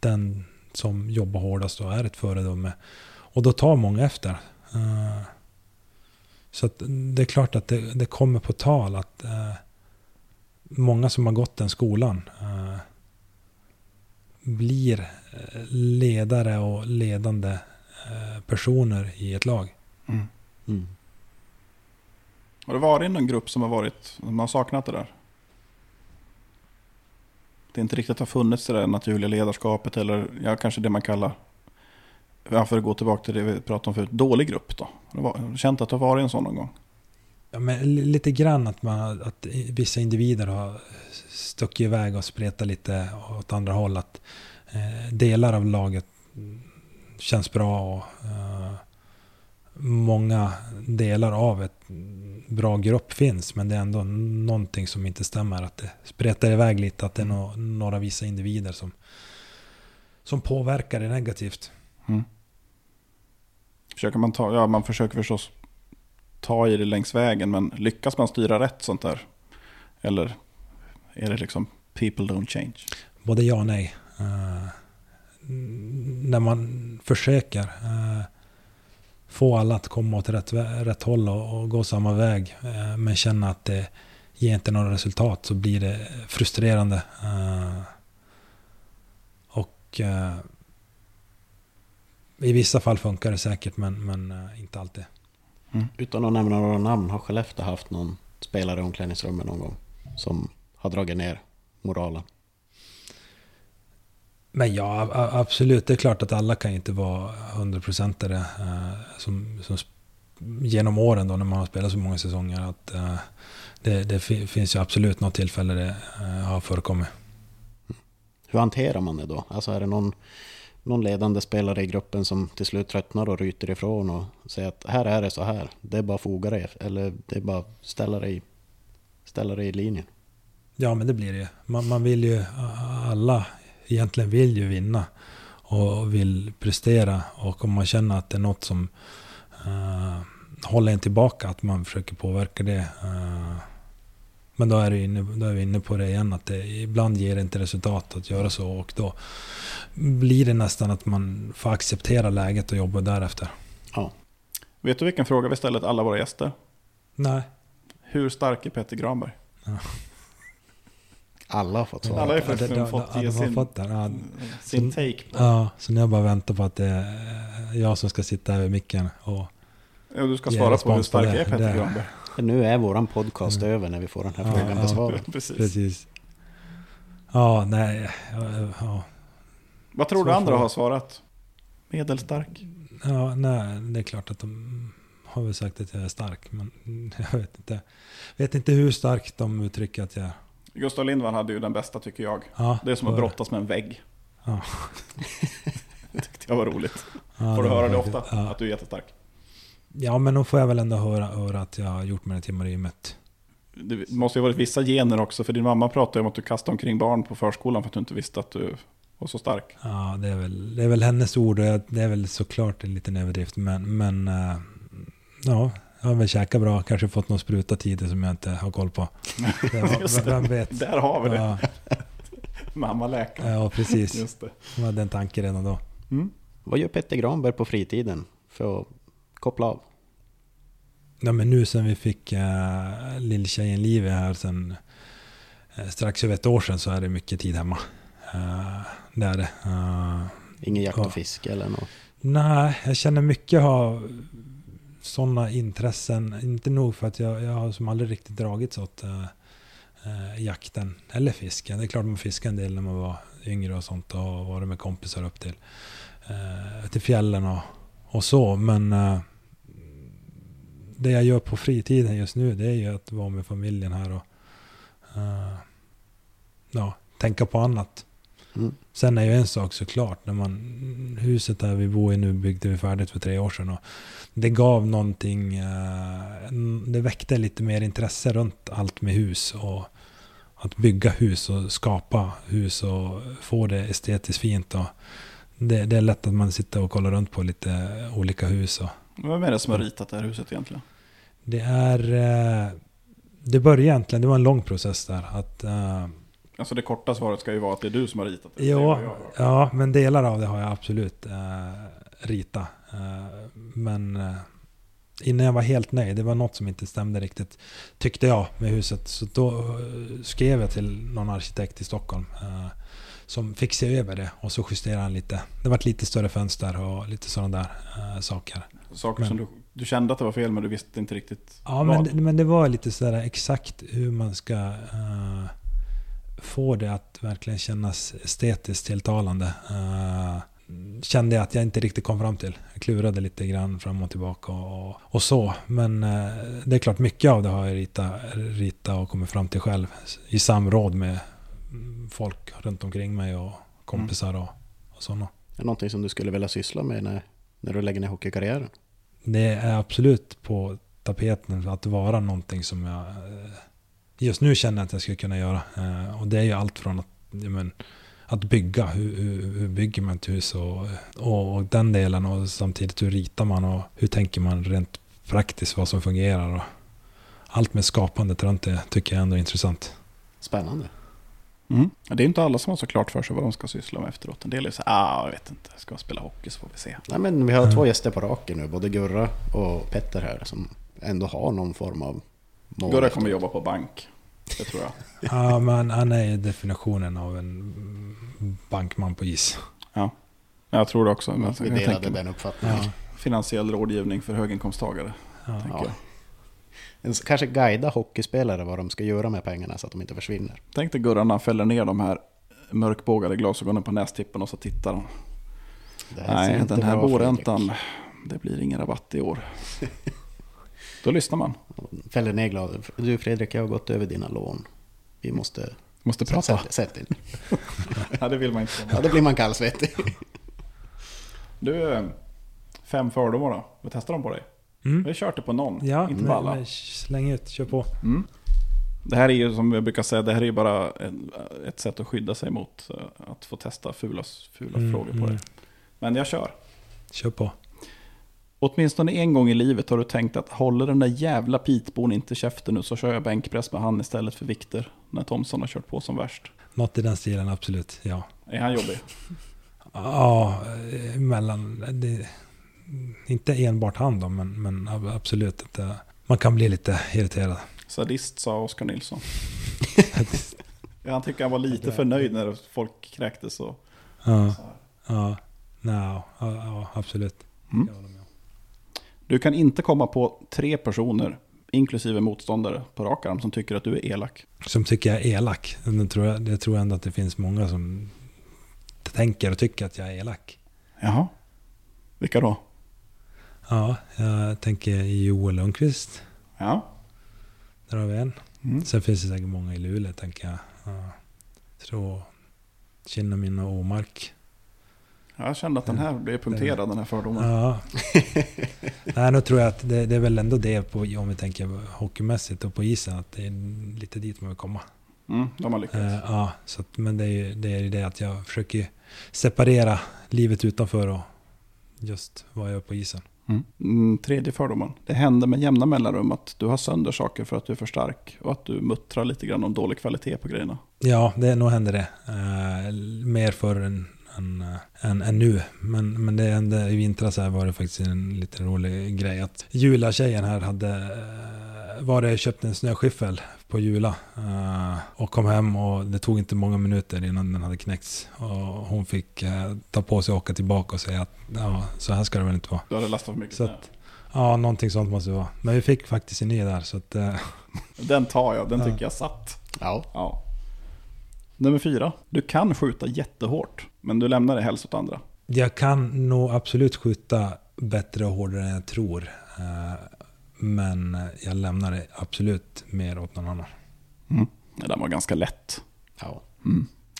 den som jobbar hårdast och är ett föredöme. Och då tar många efter. Eh, så att det är klart att det, det kommer på tal att eh, många som har gått den skolan eh, blir eh, ledare och ledande eh, personer i ett lag. Mm. Mm. Har det varit någon grupp som har varit, som har saknat det där? Det inte riktigt har funnits det där naturliga ledarskapet eller ja, kanske det man kallar, ja, för att gå tillbaka till det vi pratade om förut, dålig grupp då? Har du känt att det har varit en sån någon gång? Ja, men li- lite grann att, man, att vissa individer har stuckit iväg och spretat lite åt andra håll. Att eh, delar av laget mm, känns bra och eh, många delar av ett mm, bra grupp finns. Men det är ändå någonting som inte stämmer. Att det spretar iväg lite. Att det är no, några vissa individer som, som påverkar det negativt. Mm. Försöker man ta, ja man försöker förstås ta i det längs vägen men lyckas man styra rätt sånt där? Eller är det liksom people don't change? Både ja och nej. Uh, när man försöker uh, få alla att komma åt rätt, rätt håll och, och gå samma väg. uh, men känna att det ger inte några resultat så blir det frustrerande. Och i vissa fall funkar det säkert men, men inte alltid. Utan att nämna några namn, har Skellefteå haft någon spelare i omklädningsrummet någon gång som har dragit ner moralen? Men ja, absolut. Det är klart att alla kan inte vara hundraprocentare eh, som, som genom åren då när man har spelat så många säsonger. Att, eh, det det fi- finns ju absolut något tillfälle det eh, har förekommit. Hur hanterar man det då? Alltså är det någon, någon ledande spelare i gruppen som till slut tröttnar och ryter ifrån och säger att här är det så här. Det är bara att foga dig eller det är bara att ställa dig, ställa dig i linjen. Ja, men det blir det ju. Man, man vill ju, alla egentligen vill ju vinna och vill prestera. Och om man känner att det är något som uh, håller en tillbaka, att man försöker påverka det. Uh, men då är, det inne, då är vi inne på det igen, att det ibland ger det inte resultat att göra så. Och då blir det nästan att man får acceptera läget och jobba därefter. Ja, Vet du vilken fråga vi ställer till alla våra gäster? Nej. Hur stark är Petter Granberg? Alla har fått Alla svara. har ju Ja, det- faktiskt det- fått ja, ge sin, fått den. Ja, sin Så- take på ja, så nu jag bara väntar på att det är jag som ska sitta över micken. Och, Ja, du ska svara på hur på stark det. är Petter Granberg. Nu är våran podcast Mm. över när vi får den här Ja, frågan ja. besvarad. Precis. precis. Ja, nej. Ja, ja, Vad tror Så du andra får- har svarat? Medelstark? ja, nej, det är klart att de har väl sagt att jag är stark. Men jag vet inte. Vet inte hur stark de uttrycker att jag är. Gustav Lindvall hade ju den bästa tycker jag. Ja, Det är som att brottas med en vägg. Ja. det tyckte jag var roligt. Ja, Får du höra det ofta? Ja. Att du är jättestark? Ja, men då får jag väl ändå höra, höra att jag har gjort mig till marinmet. Det måste ju ha varit vissa gener också. För din mamma pratade om att du kastade omkring barn på förskolan för att du inte visste att du var så stark. Ja, det är väl, det är väl hennes ord och det är väl såklart en liten överdrift. Men, men äh, ja, jag har väl käkat bra. Kanske fått någon spruta tidigt som jag inte har koll på. Det var. Vem vet? Där har vi det. Ja, Mamma läkare. ja, precis. Just det. Jag hade en tanke redan då. Mm. Vad gör Petter Granberg på fritiden för att koppla av? Ja, men nu sen vi fick äh, lilltjejen Livi här sen äh, strax över ett år sedan så är det mycket tid hemma. Äh, det är det. Äh, Ingen jakt Ja. och fiske eller något? Nej, jag känner mycket har sådana intressen. Inte nog för att jag, jag har som aldrig riktigt dragits åt äh, jakten eller fisken. Det är klart man fiskade en del när man var yngre och sånt och varit med kompisar upp till, äh, till fjällen och, och så. Men äh, det jag gör på fritiden just nu det är ju att vara med familjen här och äh, ja, tänka på annat. Mm. Sen är ju en sak såklart, när man, huset där vi bor i nu byggde vi färdigt för tre år sedan. Och det gav någonting, eh, det väckte lite mer intresse runt allt med hus. Och att bygga hus och skapa hus och få det estetiskt fint. Och det, det är lätt att man sitter och kollar runt på lite olika hus. Och Vem är det som har ritat det här huset egentligen? det är, eh, det började egentligen, det var en lång process där. Att, eh, Alltså det korta svaret ska ju vara att det är du som har ritat det. Det Ja, hört. ja, men delar av det har jag absolut eh, rita. Eh, men innan jag var helt nöjd, det var något som inte stämde riktigt, tyckte jag med huset. Så då skrev jag till någon arkitekt i Stockholm eh, som fick se över det och så justerade han lite. Det var lite större fönster och lite sådana där eh, saker. Saker Men- som du, du kände att det var fel men du visste inte riktigt Ja, vad. men, men det var lite sådär exakt hur man ska eh, få det att verkligen kännas estetiskt tilltalande. Eh, kände jag att jag inte riktigt kom fram till. Jag klurade lite grann fram och tillbaka och, och, så. Men eh, det är klart, mycket av det har jag ritat rita och kommit fram till själv. I samråd med folk runt omkring mig och kompisar och, och sådana. Är det någonting som du skulle vilja syssla med när, när du lägger ner hockeykarriären? Det är absolut på tapeten att vara någonting som jag eh, just nu känner att jag skulle kunna göra. Eh, Och det är ju allt från att, men, att bygga, hur, hur, hur bygger man ett hus och, och, och den delen och samtidigt hur ritar man och hur tänker man rent praktiskt vad som fungerar. Och allt med skapandet runt det tycker jag ändå är intressant. Spännande. Mm. Ja, Det är inte alla som har så klart för sig vad de ska syssla med efteråt. En del är så här, ah, jag vet inte, jag ska spela hockey så får vi se. Nej, men vi har Mm. två gäster på raken nu, både Gurra och Petter här, som ändå har någon form av mål. Gurra kommer jobba på bank, det tror jag. Ja, men han är definitionen av en bankman på is. Jag tror det också. Men Vi delade tänker den uppfattningen. Ja, finansiell rådgivning för höginkomsttagare, ja. tänker Ja. jag. Kanske guida hockeyspelare vad de ska göra med pengarna så att de inte försvinner. Tänk dig Gurra när han fäller ner de här mörkbågade glasögonen på nästippen och så tittar han. Nej, den här boräntan, Fredrik. det blir ingen rabatt i år. Då lyssnar man. Fäller ner glaset. Du Fredrik, jag har gått över dina lån. Vi måste... Måste prata. Sätt, sätt in. Ja, det vill man inte. Ja, då blir man kallsvettig. Du, fem fördomar då. Vi testar dem på dig. Mm. Vi har kört det på någon, Ja, inte på alla. men, släng ut, kör på. Mm. Det här är ju som jag brukar säga, det här är ju bara ett, ett sätt att skydda sig mot eh, att få testa fula, fula Mm, frågor på mm. det. Men jag kör. Kör på. Åtminstone en gång i livet har du tänkt att håller den där jävla pitbon inte käften nu så kör jag bänkpress med han istället för Viktor. När Thomson har kört på som värst. Något i den stilen, absolut. Ja. Är han jobbig? Ja, eh, mellan... Det, inte enbart han då, men, men ab- absolut att det, man kan bli lite irriterad. Sadist sa Oskar Nilsson. han tycker han var lite för nöjd när folk kräktes och Ja, så ja, no, ja, ja absolut. Mm. Du kan inte komma på tre personer, inklusive motståndare, på rak arm som tycker att du är elak. Som tycker jag är elak. Det tror jag, det tror jag ändå att det finns många som tänker och tycker att jag är elak. Jaha. Vilka då? Ja, jag tänker Joel Lundqvist. Ja. Där har vi en. Mm. Sen finns det säkert många i Luleå, tänker jag. Ja. Så Kinnamin och Omark. Jag kände att den här blev punkterad, den här fördomen. Ja. Nej, nu tror jag att det, det är väl ändå det, på, om vi tänker hockeymässigt och på isen, att det är lite dit man vill komma. Mm, de har lyckats. Eh, ja, så att, men det är ju det, är det att jag försöker separera livet utanför och just vad jag gör på isen. Mm. Tredje fördomen. Det händer med jämna mellanrum att du har sönder saker för att du är för stark och att du muttrar lite grann om dålig kvalitet på grejerna. Ja, det, nog händer det. Uh, mer förr än, än, eh, än, än nu. Men, men det hände i vintras här var det faktiskt en lite rolig grej. Att Jula-tjejen här hade uh, var det köpt en snöskyffel på Jula. eh, och kom hem och det tog inte många minuter innan den hade knäckts. Och hon fick eh, ta på sig och åka tillbaka och säga att ja, så här ska det väl inte vara. Du hade lastat för mycket Så att, ja, någonting sånt måste det vara. Men vi fick faktiskt en ny där. Så att, eh, Den tar jag, den Ja. tycker jag satt. Ja, Ja. Nummer fyra. Du kan skjuta jättehårt, men du lämnar det helst åt andra. Jag kan nog absolut skjuta bättre och hårdare än jag tror. Eh, Men jag lämnar det absolut mer åt någon annan. Mm. Den var ganska lätt. ja.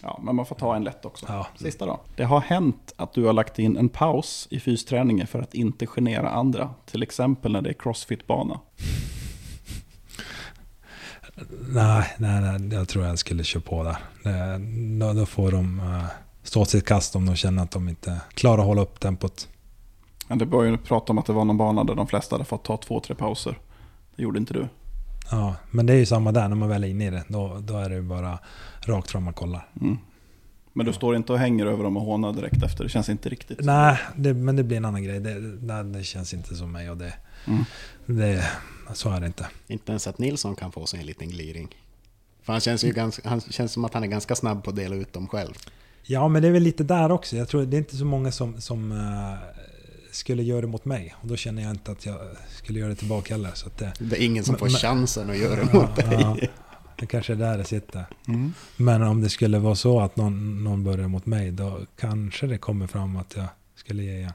Ja, men man får ta en lätt också. Ja. Sista då. Det har hänt att du har lagt in en paus i fysträningen för att inte genera andra. Till exempel när det är crossfit-bana. Nej, nej, nej, jag tror jag skulle köra på där. Det, då, då får de eh, stå sitt kast om de känner att de inte klarar att hålla upp tempot. Men det började prata om att det var någon bana där de flesta hade fått ta två, tre pauser. Det gjorde inte du. Ja, men det är ju samma där när man väl är inne i det. Då, då är det ju bara rakt fram man kollar. Mm. Men du står inte och hänger över dem och hånar direkt efter. Det känns inte riktigt. Nej, det, men det blir en annan grej. Det, det, det känns inte som mig och det, Mm. det, så är det inte. Inte ens att Nilsson kan få sig en liten gliring. För han känns ju ganska, han känns som att han är ganska snabb på att dela ut dem själv. Ja, men det är väl lite där också. Jag tror det är inte så många som, som eh, skulle göra det mot mig. Och då känner jag inte att jag skulle göra det tillbaka heller. Så att det, Det är ingen som Men- får men- chansen att göra det ja, mot dig. ja, det kanske är där det sitter. Mm. Men om det skulle vara så att någon, någon börjar mot mig, då kanske det kommer fram att jag skulle ge igen.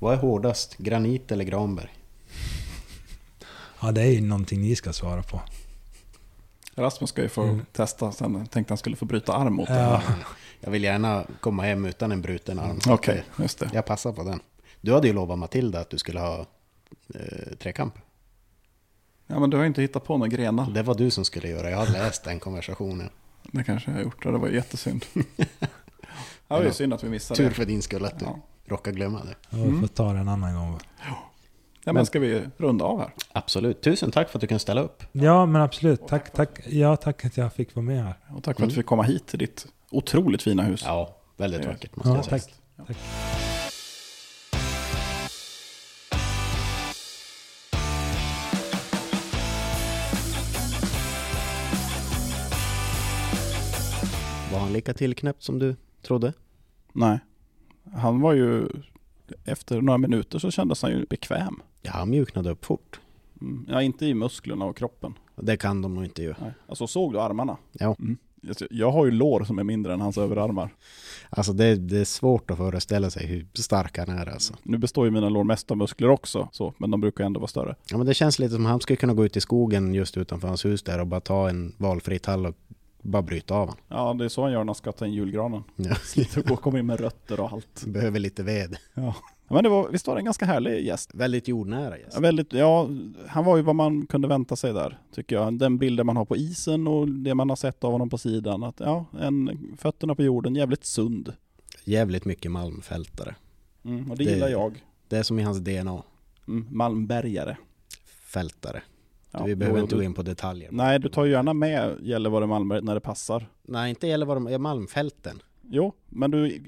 Vad är hårdast? Granit eller Granberg? Ja, det är ju någonting ni ska svara på. Rasmus ska ju få Mm. testa sen. Jag tänkte han skulle få bryta arm mot. Ja, Jag vill gärna komma hem utan en bruten arm. Okej, just det. Jag passar på den. Du hade ju lovat Matilda att du skulle ha eh, trekamp. Ja, men du har ju inte hittat på några grenar. Det var du som skulle göra. Jag har läst den konversationen. Det kanske jag har gjort. och Det var jättesynd. ja, det är synd att vi missade Tur det. för din skull att du Ja. råkar glömma det. jag Mm. får ta det en annan gång. Ja, men ska vi runda av här? Absolut. Tusen tack för att du kan ställa upp. Ja, men absolut. Tack, tack. Ja, tack att jag fick vara med här. Och tack för att vi fick komma hit till ditt otroligt fina hus. Ja, väldigt Ja. vackert måste Ja, jag säga. tack. Ja. tack. Var han lika tillknäppt som du trodde? Nej. Han var ju... Efter några minuter så kändes han ju bekväm. Ja, han mjuknade upp fort. Mm. Ja, inte i musklerna och kroppen. Det kan de nog inte göra. Nej. Alltså såg du armarna? Ja. Mm. Jag har ju lår som är mindre än hans överarmar. Alltså det, det är svårt att föreställa sig hur stark han är alltså. Nu består ju mina lår mest av muskler också, så, men de brukar ändå vara större. Ja men det känns lite som att han skulle kunna gå ut i skogen just utanför hans hus där och bara ta en valfri tall och bara bryta av han. Ja, det är så han gör när han ska ta in julgranen. Ja. Sliter och går- kommer in med rötter och allt. Behöver lite ved. Ja. Men det var, visst var det en ganska härlig gäst? Väldigt jordnära gäst. Ja, väldigt, ja, han var ju vad man kunde vänta sig där, tycker jag. Den bilden man har på isen och det man har sett av honom på sidan. Att, ja, en, fötterna på jorden, jävligt sund. Jävligt mycket malmfältare. Mm, och det, Det- gillar jag. Det är som i hans DNA. Mm, malmbergare. Fältare. Ja, Vi behöver inte gå in på detaljer. Nej, du tar ju gärna med Gällivare Malmberg när det passar. Nej, inte gäller vad de är Malmfälten. Jo, men du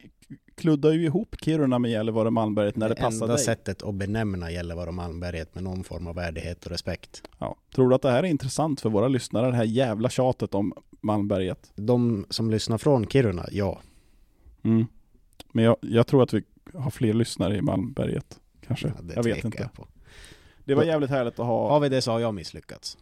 kluddar ju ihop Kiruna med Gällivare Malmberget när det, det passar enda dig. sättet att benämna Gällivare och Malmberget med någon form av värdighet och respekt. Ja. Tror du att det här är intressant för våra lyssnare, det här jävla tjatet om Malmberget? De som lyssnar från Kiruna, ja. Mm. Men jag, jag tror att vi har fler lyssnare i Malmberget, kanske. Ja, det jag vet inte. jag på. Det var jävligt härligt att ha. Har vi det så har jag misslyckats.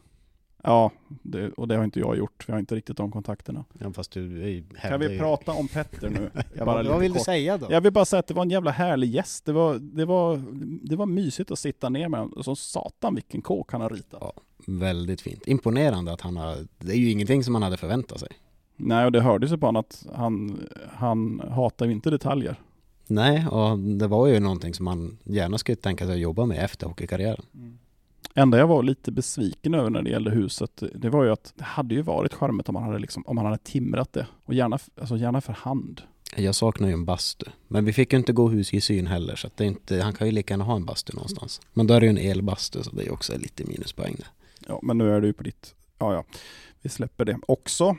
Ja, det, och det har inte jag gjort, för jag har inte riktigt de kontakterna. Ja, fast du Kan vi ju- prata om Petter nu? Bara vad, vill kort. du säga då? Jag vill bara säga att det var en jävla härlig gäst. Det var, det var, det var mysigt att sitta ner med honom. Som satan vilken kåk han har ritat. Ja. Väldigt fint. Imponerande att han har... Det är ju ingenting som man hade förväntat sig. Nej, och det hördes ju på honom att han, han hatar inte detaljer. Nej, och det var ju någonting som man gärna skulle tänka sig att jobba med efter hockeykarriären. enda jag var lite besviken över när det gällde huset, det var ju att det hade ju varit charmigt om man hade, liksom, om man hade timrat det. Och gärna, alltså gärna för hand. Jag saknar ju en bastu. Men vi fick ju inte gå hus i syn heller, så det är inte, han kan ju lika gärna ha en bastu någonstans. Men då är det ju en elbastu, så det är också lite minuspoäng där. Ja, men nu är du på ditt... Ja, ja. Vi släpper det. Också,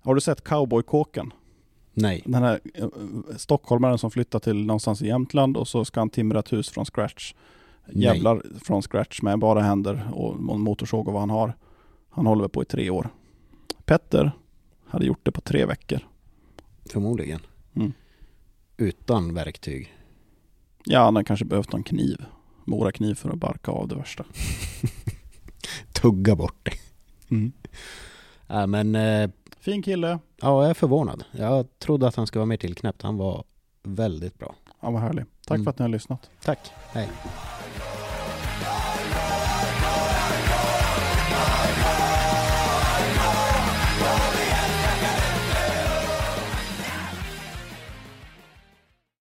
har du sett cowboykåken? Nej. Den här eh, stockholmaren som flyttar till någonstans i Jämtland och så ska han timra ett hus från scratch. Nej. Jävlar från scratch med bara händer och motorsåg och vad han har. Han håller väl på i tre år. Petter hade gjort det på tre veckor. Förmodligen. Mm. Utan verktyg. Ja, han har kanske behövt någon kniv. Morakniv för att barka av det värsta. Tugga bort det. Mm. Ja, men eh, Fin kille. ja, jag är förvånad. Jag trodde att han skulle vara mer tillknäppt. Han var väldigt bra. Han var härlig. Tack Mm. för att ni har lyssnat. Tack. Hej.